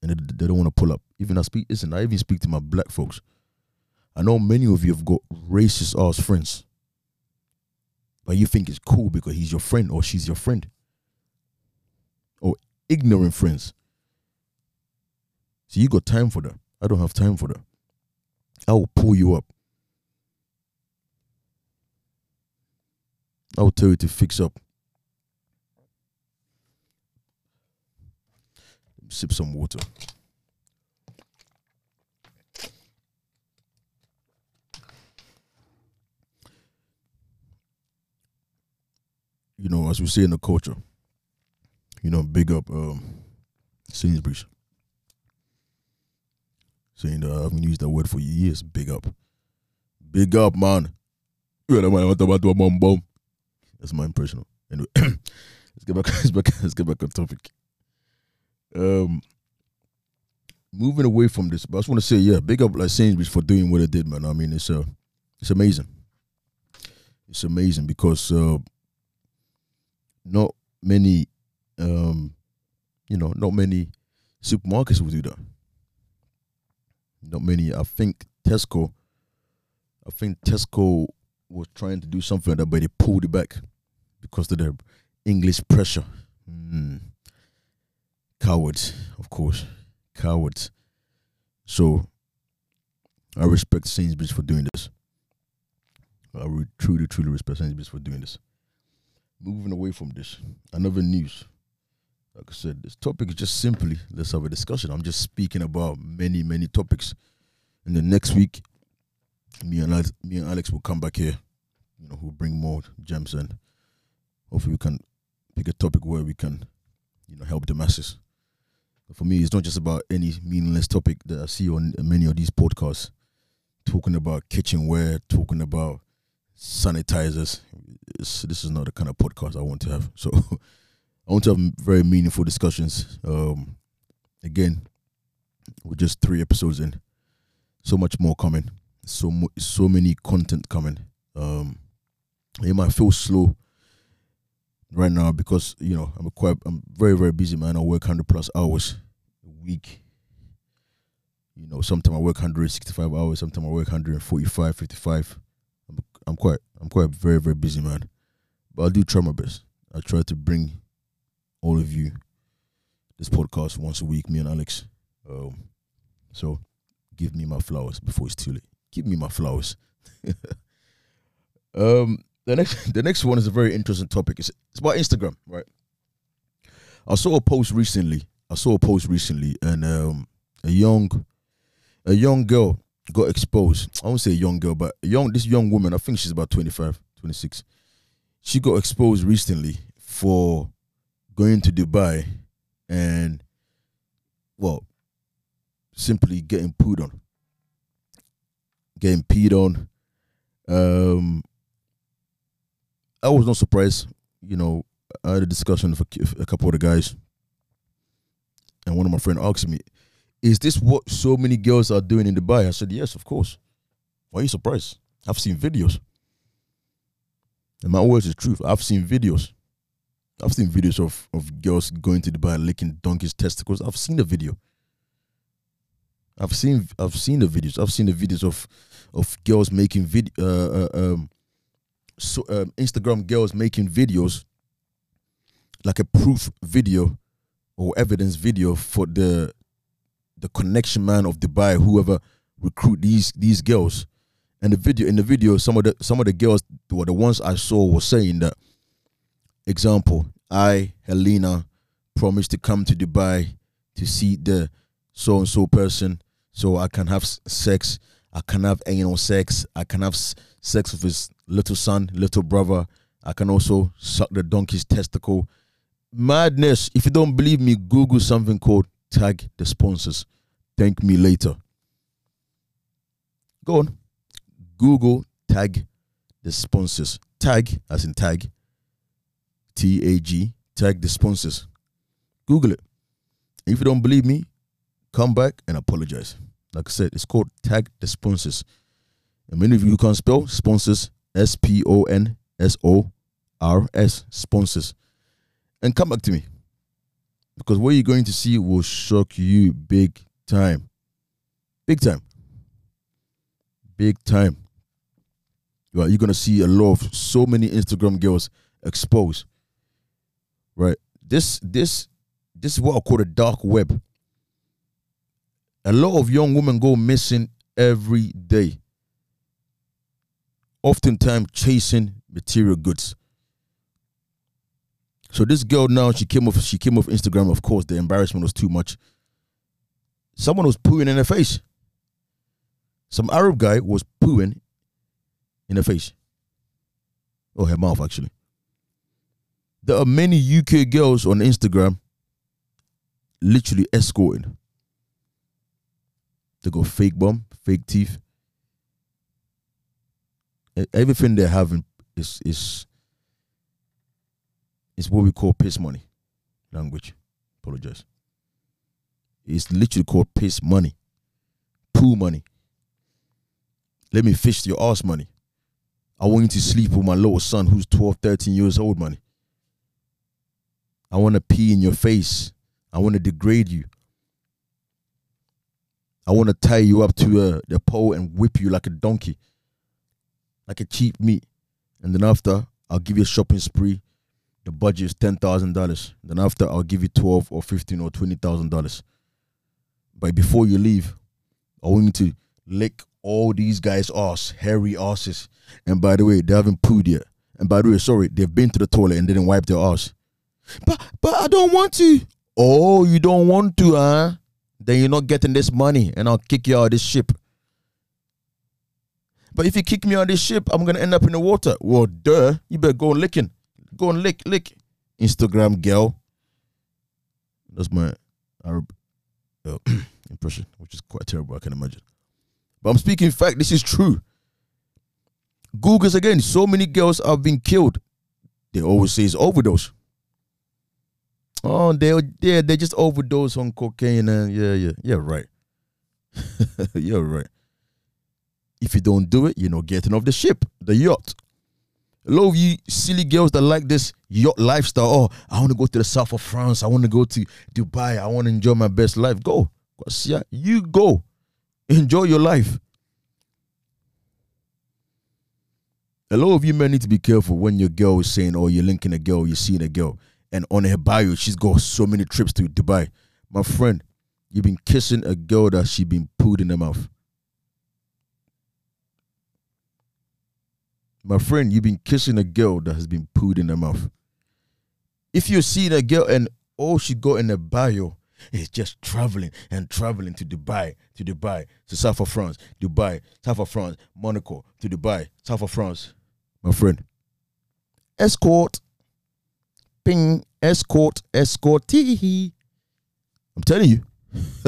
and they, they don't want to pull up. Even I speak, listen, I even speak to my black folks. I know many of you have got racist ass friends, but you think it's cool because he's your friend or she's your friend, or ignorant friends. So you got time for that. I don't have time for that. I will pull you up. I will tell you to fix up. Sip some water. You know, as we say in the culture, you know, big up um, Sainsbury's. Saying that I haven't used that word for years. Big up. Big up, man. That's my impression. Anyway, let's get back. Let's, back, let's get back on topic. Um, moving away from this, but I just want to say, yeah, big up like Sainsbury's for doing what it did, man. I mean, it's uh, it's amazing. It's amazing because uh, not many, um, you know, not many supermarkets will do that. Not many. I think Tesco. I think Tesco was trying to do something like that, but they pulled it back because of the English pressure. Mm. Cowards, of course, cowards. So I respect Sainsbury's for doing this. I truly, truly respect Sainsbury's for doing this. Moving away from this, another news. Like I said, this topic is just simply let's have a discussion. I'm just speaking about many, many topics. And the next week, me and Alex, me and Alex will come back here. You know, we'll bring more gems and hopefully we can pick a topic where we can, you know, help the masses. But for me, it's not just about any meaningless topic that I see on many of these podcasts, talking about kitchenware, talking about sanitizers. It's, this is not the kind of podcast I want to have. So I want to have very meaningful discussions. Um, again, we're just three episodes in. So much more coming. So so many content coming. Um, it might feel slow right now because you know I'm quite I'm very very busy man. I work hundred plus hours a week. You know, sometimes I work 165 hours, sometimes I work 145, 55. I'm quite I'm quite very very busy man, but I do try my best. I try to bring all of you this podcast once a week. Me and Alex. Um, so give me my flowers before it's too late. Give me my flowers. um, the next the next one is a very interesting topic. It's, it's about Instagram, right? I saw a post recently. I saw a post recently, and um, a young a young girl got exposed. I won't say young girl, but young this young woman. I think she's about 25, 26. She got exposed recently for going to Dubai and well, simply getting pooed on, getting peed on. Um, I was not surprised. You know, I had a discussion with a, a couple of the guys, and one of my friends asked me, "Is this what so many girls are doing in Dubai?" I said, "Yes, of course." Why are you surprised? I've seen videos. And my words is truth. I've seen videos. I've seen videos of, of girls going to Dubai licking donkeys' testicles. I've seen the video. I've seen I've seen the videos. I've seen the videos of of girls making video uh, uh, um so um, Instagram girls making videos like a proof video or evidence video for the the connection man of Dubai, whoever recruit these these girls. And the video in the video, some of the some of the girls were the ones I saw were saying that example, I, Helena, promised to come to Dubai to see the so and so person so I can have sex. I can have anal sex. I can have sex with his little son, little brother. I can also suck the donkey's testicle. Madness. If you don't believe me, Google something called tag the sponsors. Thank me later. Go on. Google tag the sponsors. Tag, as in tag, T A G, tag the sponsors. Google it. If you don't believe me, come back and apologize. Like I said, it's called tag the sponsors. And many of you can't spell sponsors, S P O N S O R S, sponsors. And come back to me. Because what you're going to see will shock you big time. Big time. Big time. Right, you're gonna see a lot of so many Instagram girls exposed. Right. This this this is what I call the dark web. A lot of young women go missing every day. Oftentimes chasing material goods. So this girl now she came off she came off Instagram. Of course, the embarrassment was too much. Someone was pooing in her face. Some Arab guy was pooing in her face. Or her mouth, actually. There are many UK girls on Instagram literally escorting. They got fake bum, fake teeth. Everything they're having is is is what we call piss money language. Apologize. It's literally called piss money. Poo money. Let me fish your ass money. I want you to sleep with my little son who's 12, 13 years old money. I want to pee in your face. I want to degrade you. I want to tie you up to a, the pole and whip you like a donkey, like a cheap meat. And then after, I'll give you a shopping spree. The budget is ten thousand dollars. Then after, I'll give you twelve or fifteen or twenty thousand dollars. But before you leave, I want you to lick all these guys' ass, hairy asses. And by the way, they haven't pooed yet. And by the way, sorry, they've been to the toilet and didn't wipe their ass. But but I don't want to. Oh, you don't want to, huh? Then you're not getting this money, and I'll kick you out of this ship. But if you kick me out of this ship, I'm gonna end up in the water. Well, duh. You better go licking. Go and lick, lick. Instagram girl. That's my Arab uh, impression, which is quite terrible, I can imagine. But I'm speaking fact, this is true. Google's again, so many girls have been killed. They always say it's overdose. Oh, they yeah, they just overdose on cocaine and yeah, yeah, yeah, right. you're right. If you don't do it, you're not getting off the ship, the yacht. Of you silly girls that like this yacht lifestyle. Oh, I want to go to the south of France. I want to go to Dubai. I want to enjoy my best life. Go. You go. Enjoy your life. A lot of you men need to be careful when your girl is saying, oh, you're linking a girl, you're seeing a girl, and on her bio, she's got so many trips to Dubai. My friend, you've been kissing a girl that she been put in the mouth. My friend, you've been kissing a girl that has been pooed in her mouth. If you're seeing a girl and all she got in her bio is just traveling and traveling to Dubai, to Dubai, to South of France, Dubai, South of France, Monaco, to Dubai, South of France, my friend. Escort, ping, escort, escort, tee. I'm telling you,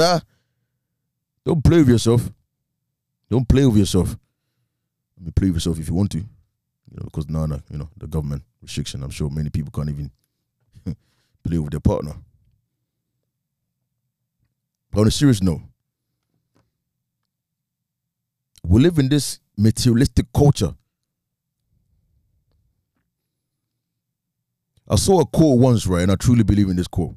don't play with yourself. Don't play with yourself. I mean, play with yourself if you want to you know, because now, you know, the government restriction, I'm sure many people can't even play with their partner. But on a serious note, we live in this materialistic culture. I saw a quote once, right, and I truly believe in this quote.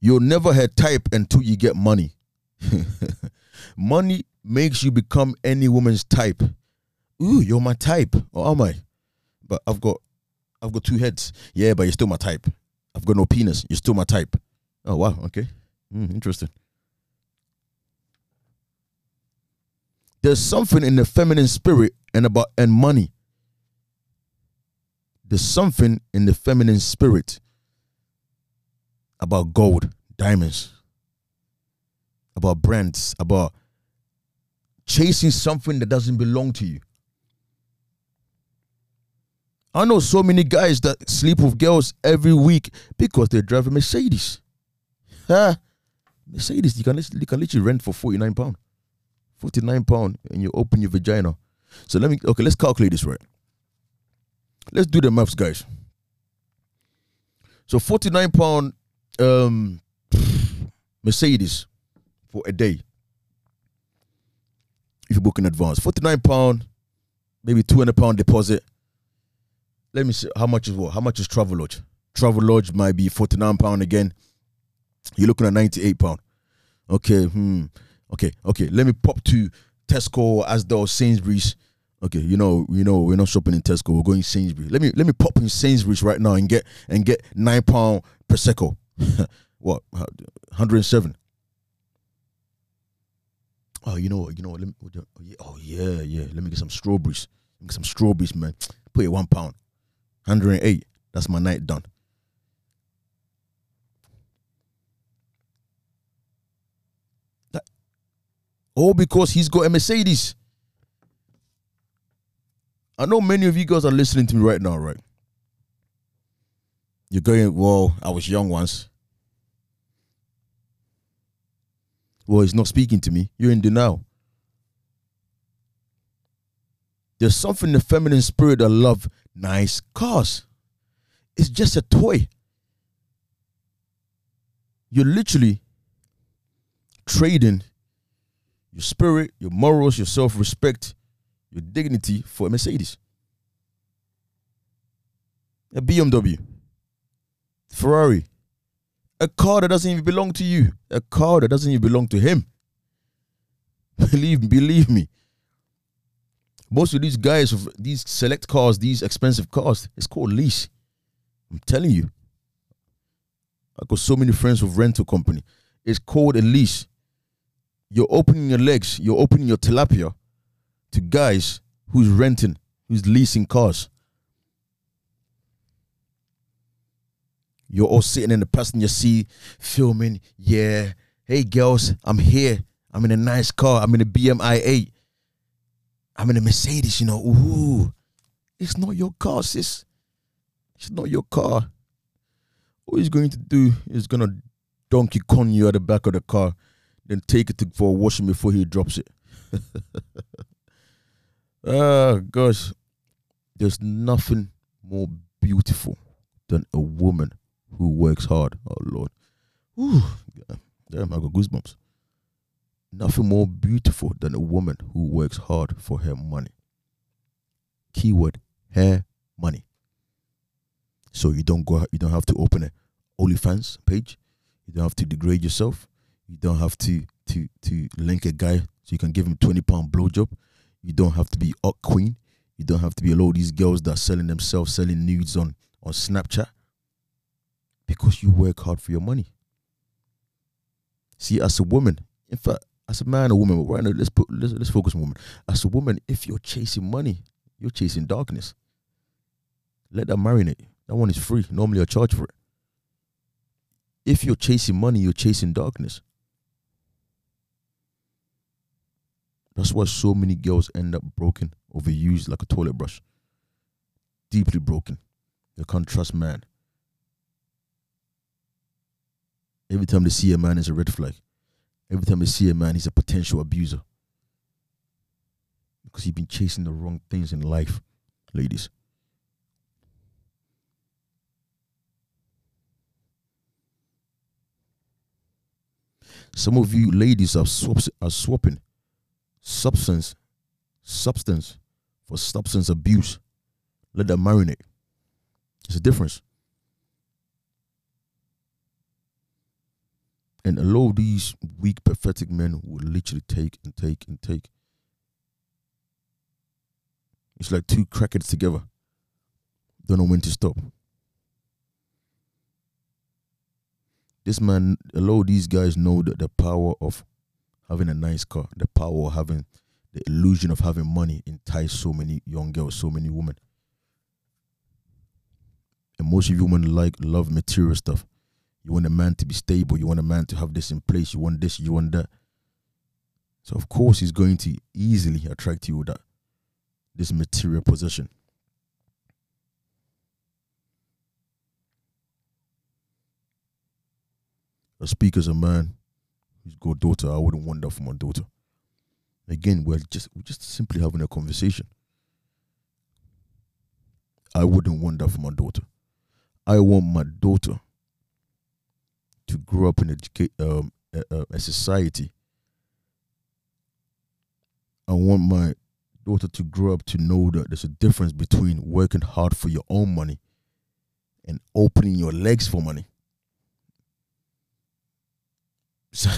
You'll never have type until you get money. money makes you become any woman's type ooh, you're my type. Or am I? But I've got I've got two heads. Yeah, but you're still my type. I've got no penis. You're still my type. Oh wow, okay. Mm, interesting. There's something in the feminine spirit and about and money. There's something in the feminine spirit about gold, diamonds, about brands, about chasing something that doesn't belong to you. I know so many guys that sleep with girls every week because they drive a Mercedes. Huh? Mercedes, you can, you can literally rent for 49 pound. 49 pound and you open your vagina. So let me, okay, let's calculate this right. Let's do the maths, guys. So 49 pound um, Mercedes for a day. If you book in advance, 49 pound, maybe 200 pound deposit let me see how much is what? How much is Travelodge? Travel Lodge might be forty nine pound again. You're looking at ninety eight pound. Okay, hmm. Okay, okay. Let me pop to Tesco, Asda, Sainsbury's. Okay, you know, you know, we're not shopping in Tesco. We're going Sainsbury's. Let me let me pop in Sainsbury's right now and get and get nine pound prosecco. what? Hundred and seven. Oh, you know? You know? Let me. Oh yeah, yeah. Let me get some strawberries. Get some strawberries, man. Put it one pound. 108. That's my night done. That, all because he's got a Mercedes. I know many of you guys are listening to me right now, right? You're going, well, I was young once. Well, he's not speaking to me. You're in denial. There's something in the feminine spirit that love nice cars. It's just a toy. You're literally trading your spirit, your morals, your self respect, your dignity for a Mercedes, a BMW, Ferrari, a car that doesn't even belong to you, a car that doesn't even belong to him. Believe, believe me, most of these guys these select cars, these expensive cars, it's called lease. I'm telling you. I got so many friends with rental company. It's called a lease. you're opening your legs, you're opening your tilapia to guys who's renting, who's leasing cars. You're all sitting in the passenger seat, filming. Yeah, hey girls, I'm here. I'm in a nice car. I'm in a BMI 8. I'm in a Mercedes, you know. Ooh, it's not your car, sis. It's not your car. All he's going to do is gonna donkey con you at the back of the car, then take it to, for a washing before he drops it. oh gosh, there's nothing more beautiful than a woman who works hard. Oh Lord, Ooh, damn, I got goosebumps. Nothing more beautiful than a woman who works hard for her money. Keyword: her money. So you don't go, you don't have to open a OnlyFans page. You don't have to degrade yourself. You don't have to to to link a guy so you can give him twenty pound blowjob. You don't have to be up queen. You don't have to be a lot of these girls that are selling themselves, selling nudes on on Snapchat because you work hard for your money. See, as a woman, in fact, as a man or woman, but right now let's put let's, let's focus on woman. As a woman, if you're chasing money, you're chasing darkness. Let that marinate. That one is free. Normally I charge for it. If you're chasing money, you're chasing darkness. That's why so many girls end up broken, overused like a toilet brush. Deeply broken. They can't trust man. Every time they see a man, it's a red flag. Every time they see a man, he's a potential abuser. Because he's been chasing the wrong things in life, ladies. Some of you ladies are, swaps, are swapping substance, substance for substance abuse. Let that marinate. There's a difference. And a lot of these weak, pathetic men will literally take and take and take. It's like two crackheads together. Don't know when to stop. This man, a lot of these guys know that the power of having a nice car, the power of having the illusion of having money entice so many young girls, so many women. And most of you women like love material stuff. You want a man to be stable. You want a man to have this in place. You want this. You want that. So of course he's going to easily attract you with that this material possession. I speak as a man who's got daughter. I wouldn't want that for my daughter. Again, we're just we're just simply having a conversation. I wouldn't want that for my daughter. I want my daughter to grow up in um, a, a society. I want my daughter to grow up to know that there's a difference between working hard for your own money and opening your legs for money. So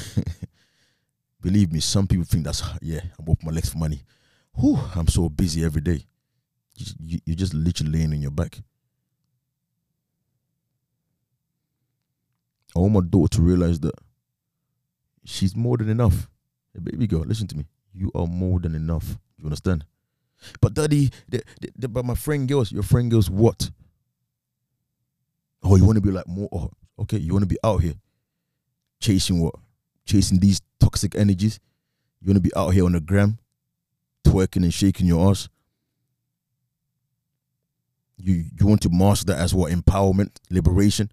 believe me, some people think that's yeah, I'm opening my legs for money. Whew, I'm so busy every day. You, you're just literally laying on your back. I want my daughter to realize that she's more than enough. Hey, baby girl, listen to me. You are more than enough. You understand? But daddy, the, the, the, but my friend girls, your friend girls, what? Oh, you want to be like more? Oh, okay, you want to be out here chasing what? Chasing these toxic energies. You want to be out here on the gram, twerking and shaking your ass. You you want to master that as what empowerment, liberation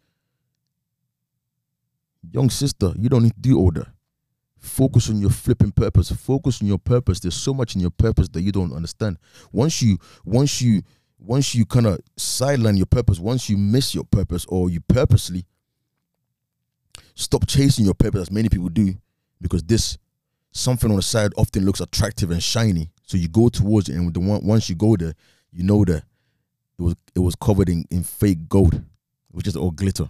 young sister, you don't need to do all that. Focus on your flipping purpose. Focus on your purpose. There's so much in your purpose that you don't understand. Once you, once you, once you kind of sideline your purpose, once you miss your purpose or you purposely stop chasing your purpose, as many people do, because this something on the side often looks attractive and shiny. So you go towards it, and the one once you go there, you know that it was it was covered in, in fake gold, which is all glitter.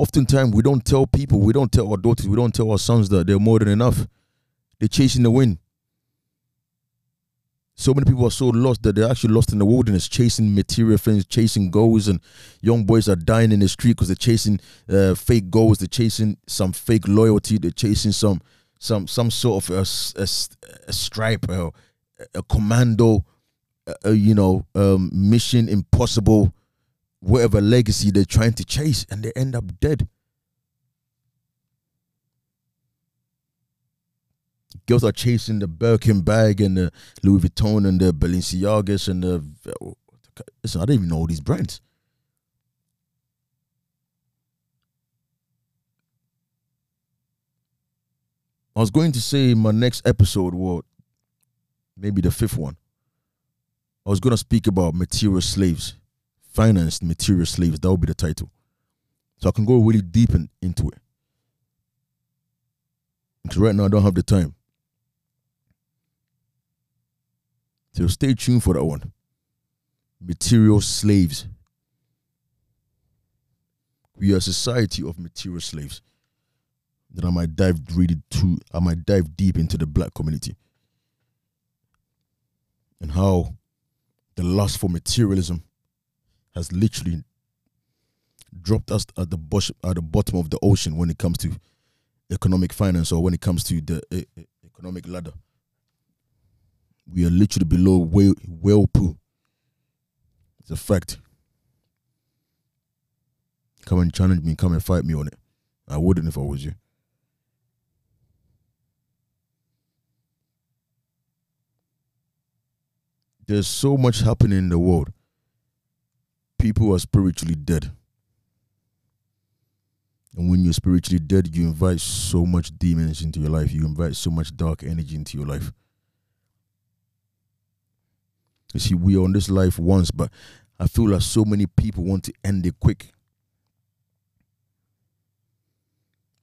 Oftentimes we don't tell people, we don't tell our daughters, we don't tell our sons that they're more than enough. They're chasing the wind. So many people are so lost that they're actually lost in the wilderness, chasing material things, chasing goals, and young boys are dying in the street because they're chasing uh, fake goals, they're chasing some fake loyalty, they're chasing some some some sort of a, a, a stripe, a, a commando, a, you know, um, mission impossible, whatever legacy they're trying to chase, and they end up dead. girls are chasing the Birkin bag and the Louis Vuitton and the Balenciagas and the. Listen, I don't even know all these brands. I was going to say my next episode, well, maybe the fifth one. I was going to speak about material slaves, financed material slaves. That would be the title. So I can go really deep in, into it. Because right now I don't have the time. So stay tuned for that one. Material slaves. We are a society of material slaves. Then I might dive really too I might dive deep into the black community. And how the lust for materialism has literally dropped us at the bush, at the bottom of the ocean when it comes to economic finance or when it comes to the economic ladder we are literally below whale poo. It's a fact. Come and challenge me, come and fight me on it. I wouldn't if I was you. There's so much happening in the world. People are spiritually dead. And when you're spiritually dead, you invite so much demons into your life. You invite so much dark energy into your life. You see, we are on this life once, but I feel like so many people want to end it quick.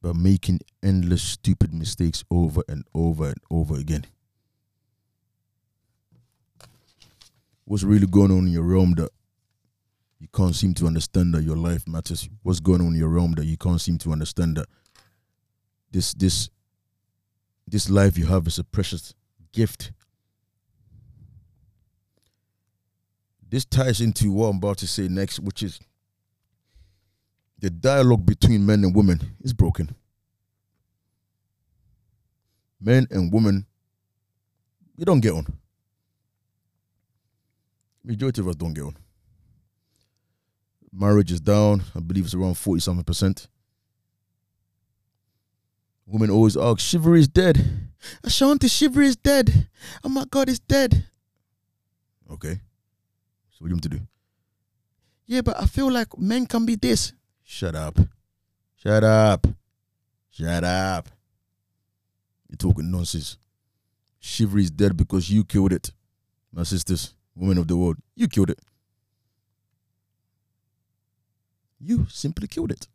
But making endless stupid mistakes over and over and over again. What's really going on in your realm that you can't seem to understand that your life matters? What's going on in your realm that you can't seem to understand that this this this life you have is a precious gift this ties into what I'm about to say next, which is the dialogue between men and women is broken. Men and women, we don't get on. Majority of us don't get on. Marriage is down. I believe it's around 40 something percent. Women always ask, chivalry is dead. Ashantee, chivalry is dead. Oh my God, it's dead. Okay. So what do you want to do? Yeah, but I feel like men can be this. Shut up. Shut up. Shut up. You're talking nonsense. Chivalry is dead because you killed it. My sisters, women of the world, you killed it. You simply killed it.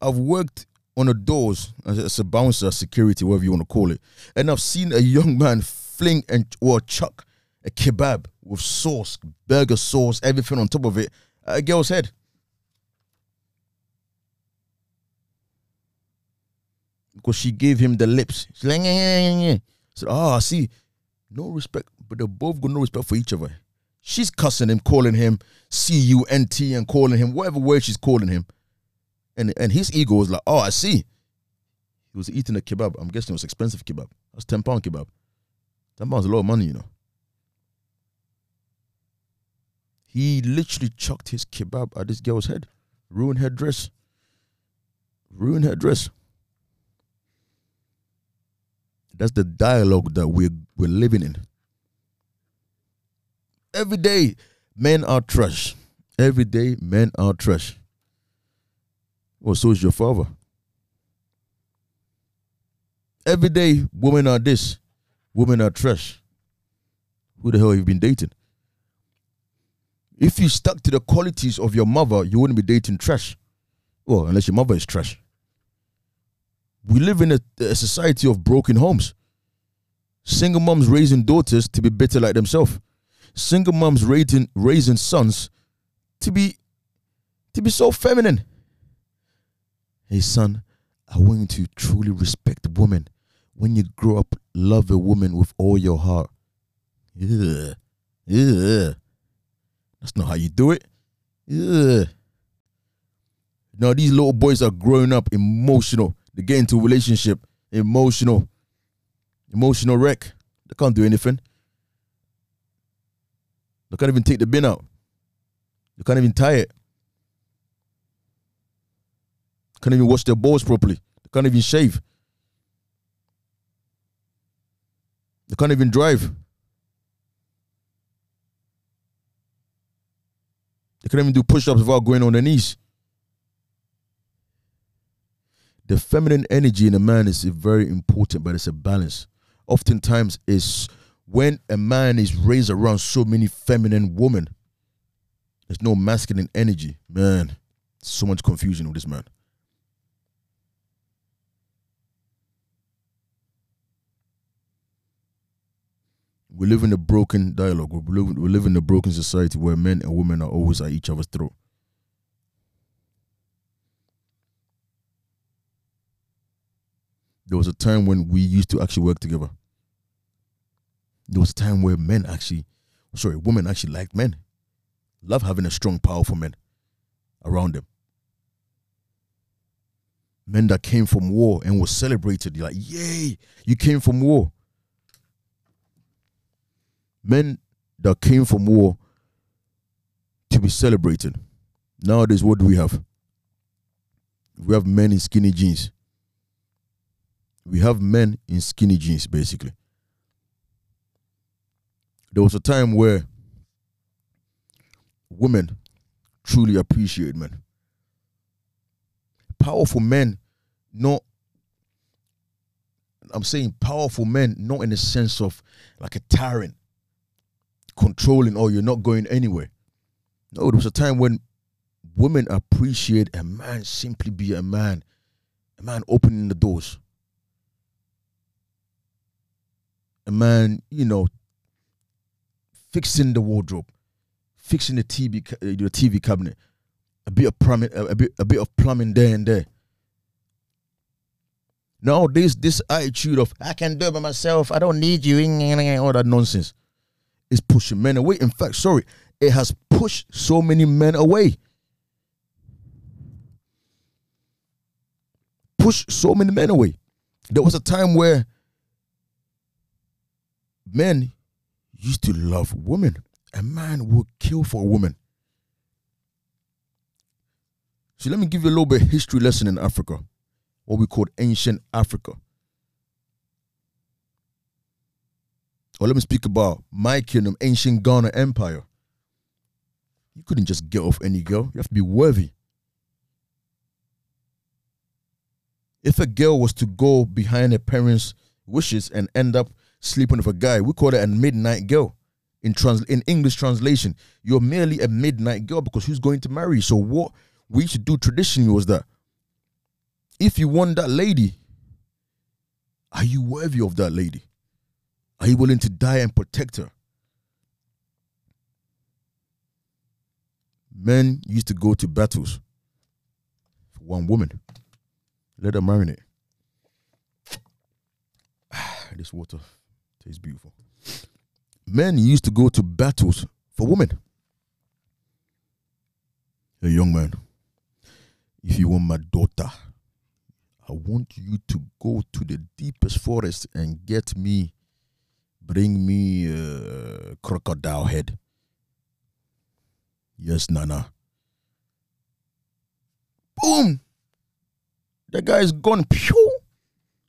I've worked on the doors as a bouncer, security, whatever you want to call it, and I've seen a young man fling and or chuck a kebab with sauce, burger sauce, everything on top of it, a girl's head. Because she gave him the lips. She's like. Said, oh, I see. No respect, but they both got no respect for each other. She's cussing him, calling him C U N T and calling him whatever word she's calling him. And and his ego was like, oh, I see. He was eating a kebab. I'm guessing it was expensive kebab. That's 10 pound kebab. 10 pounds a lot of money, you know. He literally chucked his kebab at this girl's head, ruined her dress. Ruined her dress. That's the dialogue that we're we're living in. Every day, men are trash. Every day, men are trash. Well, so is your father. Every day, women are this, women are trash. Who the hell have you been dating? If you stuck to the qualities of your mother, you wouldn't be dating trash. Well, unless your mother is trash. We live in a, a society of broken homes. Single moms raising daughters to be better like themselves. Single moms raising raising sons to be to be so feminine. Hey son, I want you to truly respect women. when you grow up, love a woman with all your heart. Yeah. Yeah. That's not how you do it. Yeah. Now these little boys are growing up emotional. They get into relationship, emotional, emotional wreck. They can't do anything. They can't even take the bin out. They can't even tie it. Can't even wash their balls properly. They can't even shave. They can't even drive. They can't even do push-ups without going on their knees. The feminine energy in a man is very important, but it's a balance. Oftentimes, it's when a man is raised around so many feminine women, there's no masculine energy. Man, so much confusion with this man. we live in a broken dialogue. We live, we live in a broken society where men and women are always at each other's throat. There was a time when we used to actually work together. There was a time where men actually, sorry, women actually liked men. Love having a strong, powerful man around them. Men that came from war and was celebrated. Like, yay, you came from war men that came from war to be celebrated. Nowadays, what do we have? We have men in skinny jeans. We have men in skinny jeans, basically. There was a time where women truly appreciate men. Powerful men, not I'm saying powerful men, not in the sense of like a tyrant, controlling, oh, you're not going anywhere. No, there was a time when women appreciate a man simply be a man, a man opening the doors, a man, you know, fixing the wardrobe, fixing the TV, the uh, TV cabinet, a bit of plumbing, a bit, a bit of plumbing there and there. Nowadays, this attitude of I can do it by myself, I don't need you, all that nonsense is pushing men away. In fact, sorry, it has pushed so many men away. Push so many men away. There was a time where men used to love women. A man would kill for a woman. So let me give you a little bit history lesson in Africa, what we call ancient Africa. or let me speak about my kingdom, ancient Ghana Empire. You couldn't just get off any girl. You have to be worthy. If a girl was to go behind her parents' wishes and end up sleeping with a guy, we call it a midnight girl. In trans in English translation, you're merely a midnight girl because who's going to marry? you? So what we to do traditionally was that if you want that lady, are you worthy of that lady? Are you willing to die and protect her? Men used to go to battles for one woman. Let her marinate. this water tastes beautiful. Men used to go to battles for women. A young man, if you want my daughter, I want you to go to the deepest forest and get me Bring me a crocodile head. Yes, Nana. Boom! That guy is gone. Pew!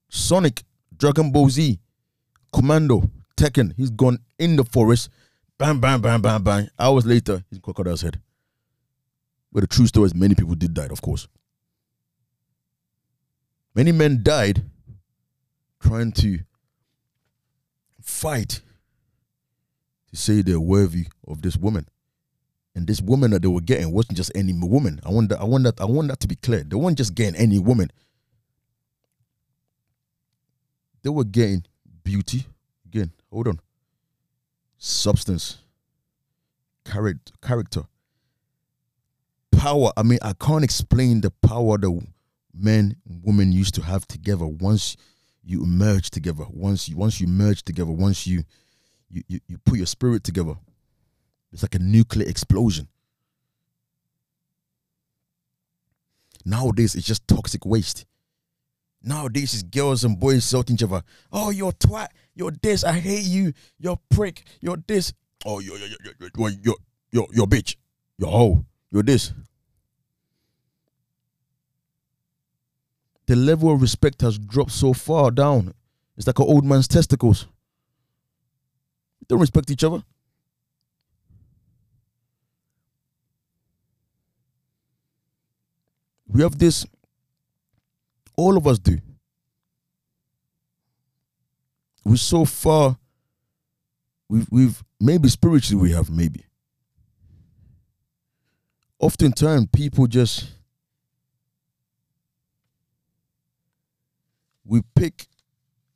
Sonic, Dragon Ball Z, Commando, Tekken. He's gone in the forest. Bam, bam, bam, bam, bam. Hours later, he's crocodile's head. But the true story is many people did die, of course. Many men died trying to fight to say they're worthy of this woman. And this woman that they were getting wasn't just any woman. I want that, I want that, I want that to be clear. They weren't just getting any woman. They were getting beauty. Again, hold on. Substance. Character character. Power. I mean, I can't explain the power the men women used to have together once you merge together. Once you once you merge together, once you you, you, you put your spirit together, it's like a nuclear explosion. Nowadays, it's just toxic waste. Nowadays, it's girls and boys insulting each other. Oh, you're twat. You're this. I hate you. You're prick. You're this. Oh, you're you're you're you're you're, you're, you're bitch. You're hoe. You're this. The level of respect has dropped so far down. It's like an old man's testicles. We don't respect each other. We have this, all of us do. We're so far, we've, we've maybe spiritually we have, maybe. Oftentimes, people just, we pick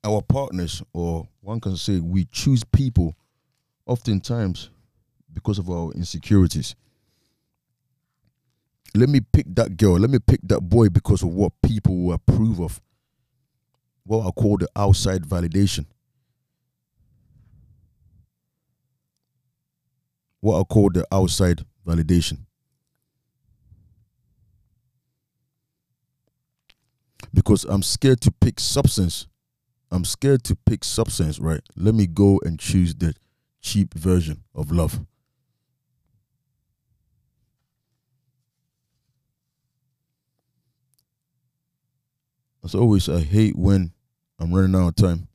our partners, or one can say we choose people oftentimes because of our insecurities let me pick that girl, let me pick that boy because of what people will approve of. What I call the outside validation. What I call the outside validation. Because I'm scared to pick substance. I'm scared to pick substance, right? Let me go and choose the cheap version of love. As always, I hate when I'm running out of time.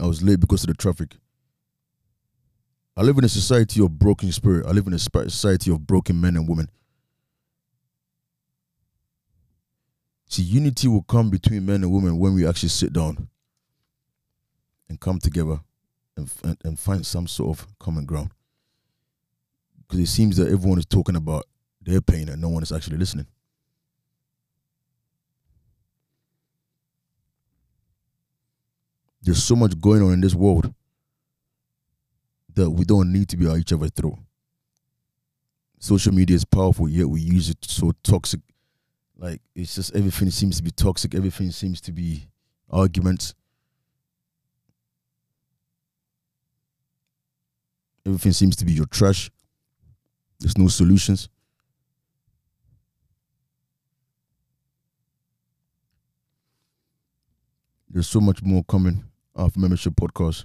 I was late because of the traffic. I live in a society of broken spirit. I live in a society of broken men and women. See, unity will come between men and women when we actually sit down and come together and, and, and find some sort of common ground. Because it seems that everyone is talking about their pain and no one is actually listening. There's so much going on in this world that we don't need to be at each other's throat. Social media is powerful, yet we use it so toxic. Like it's just everything seems to be toxic. Everything seems to be arguments. Everything seems to be your trash. There's no solutions. There's so much more coming of membership podcast.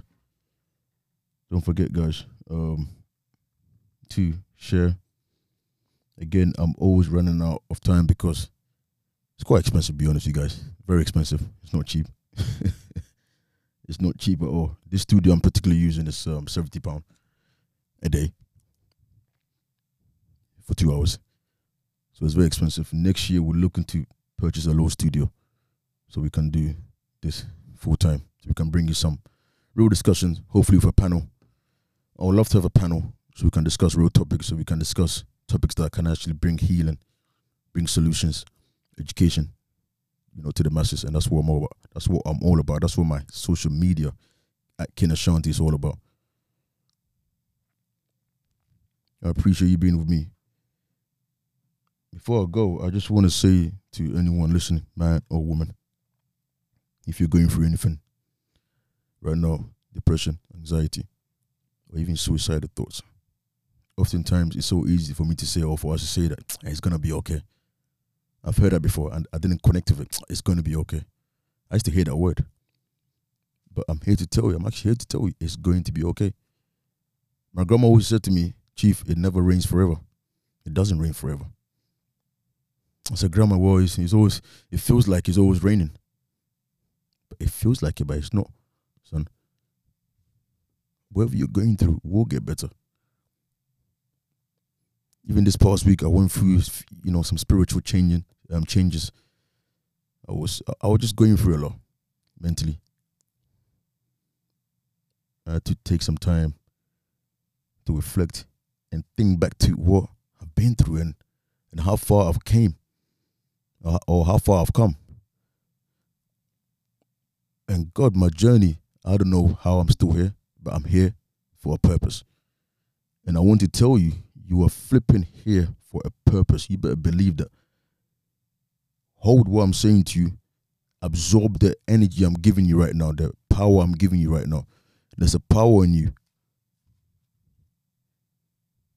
Don't forget, guys, um, to share. Again, I'm always running out of time because it's quite expensive. To be honest, you guys, very expensive. It's not cheap. it's not cheap at all. This studio I'm particularly using is um, seventy pound a day for two hours, so it's very expensive. Next year, we're looking to purchase a low studio so we can do this full time. So we can bring you some real discussions, hopefully with a panel. I would love to have a panel so we can discuss real topics, so we can discuss topics that can actually bring healing, bring solutions, education, you know, to the masses. And that's what I'm all about. That's what I'm all about. That's what my social media at King Ashantee is all about. I appreciate you being with me. Before I go, I just want to say to anyone listening, man or woman, if you're going through anything right now, depression, anxiety, or even suicidal thoughts, oftentimes it's so easy for me to say or for us to say that ah, it's gonna be okay. I've heard that before and I didn't connect with it. Ah, it's gonna be okay. I used to hear that word. But I'm here to tell you, I'm actually here to tell you it's going to be okay. My grandma always said to me, Chief, it never rains forever. It doesn't rain forever. I said, Grandma, well, it's, it's always, it feels like it's always raining. It feels like it, but it's not, son. Whatever you're going through will get better. Even this past week, I went through, you know, some spiritual changing um, changes. I was, I was just going through a lot mentally. I had to take some time to reflect and think back to what I've been through and, and how far I've came or, or how far I've come. And God, my journey, I don't know how I'm still here, but I'm here for a purpose. And I want to tell you, you are flipping here for a purpose. You better believe that. Hold what I'm saying to you absorb the energy I'm giving you right now, the power I'm giving you right now. There's a power in you.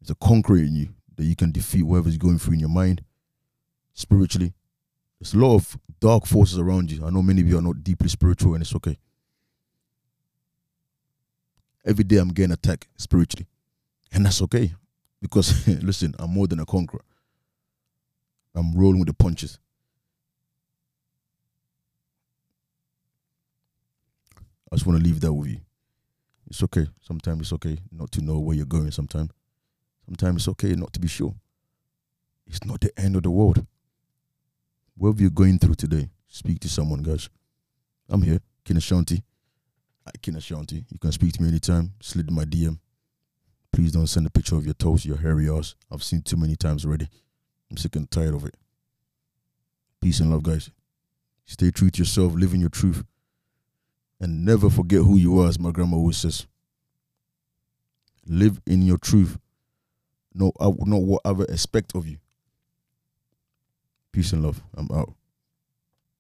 There's a concrete in you that you can defeat whatever's going through in your mind, spiritually. There's a lot of dark forces around you. I know many of you are not deeply spiritual, and it's okay. Every day I'm getting attacked spiritually, and that's okay because listen, I'm more than a conqueror. I'm rolling with the punches. I just want to leave that with you. It's okay. Sometimes it's okay not to know where you're going. Sometimes, sometimes it's okay not to be sure. It's not the end of the world. Whatever you're going through today, speak to someone, guys. I'm here, King Ashantee. Ah, King Ashantee. You can speak to me anytime. Slid my DM. Please don't send a picture of your toes, your hairy ass. I've seen too many times already. I'm sick and tired of it. Peace and love, guys. Stay true to yourself. Live in your truth and never forget who you are, as my grandma always says. Live in your truth. No, I not what I expect of you. Peace and love. I'm out.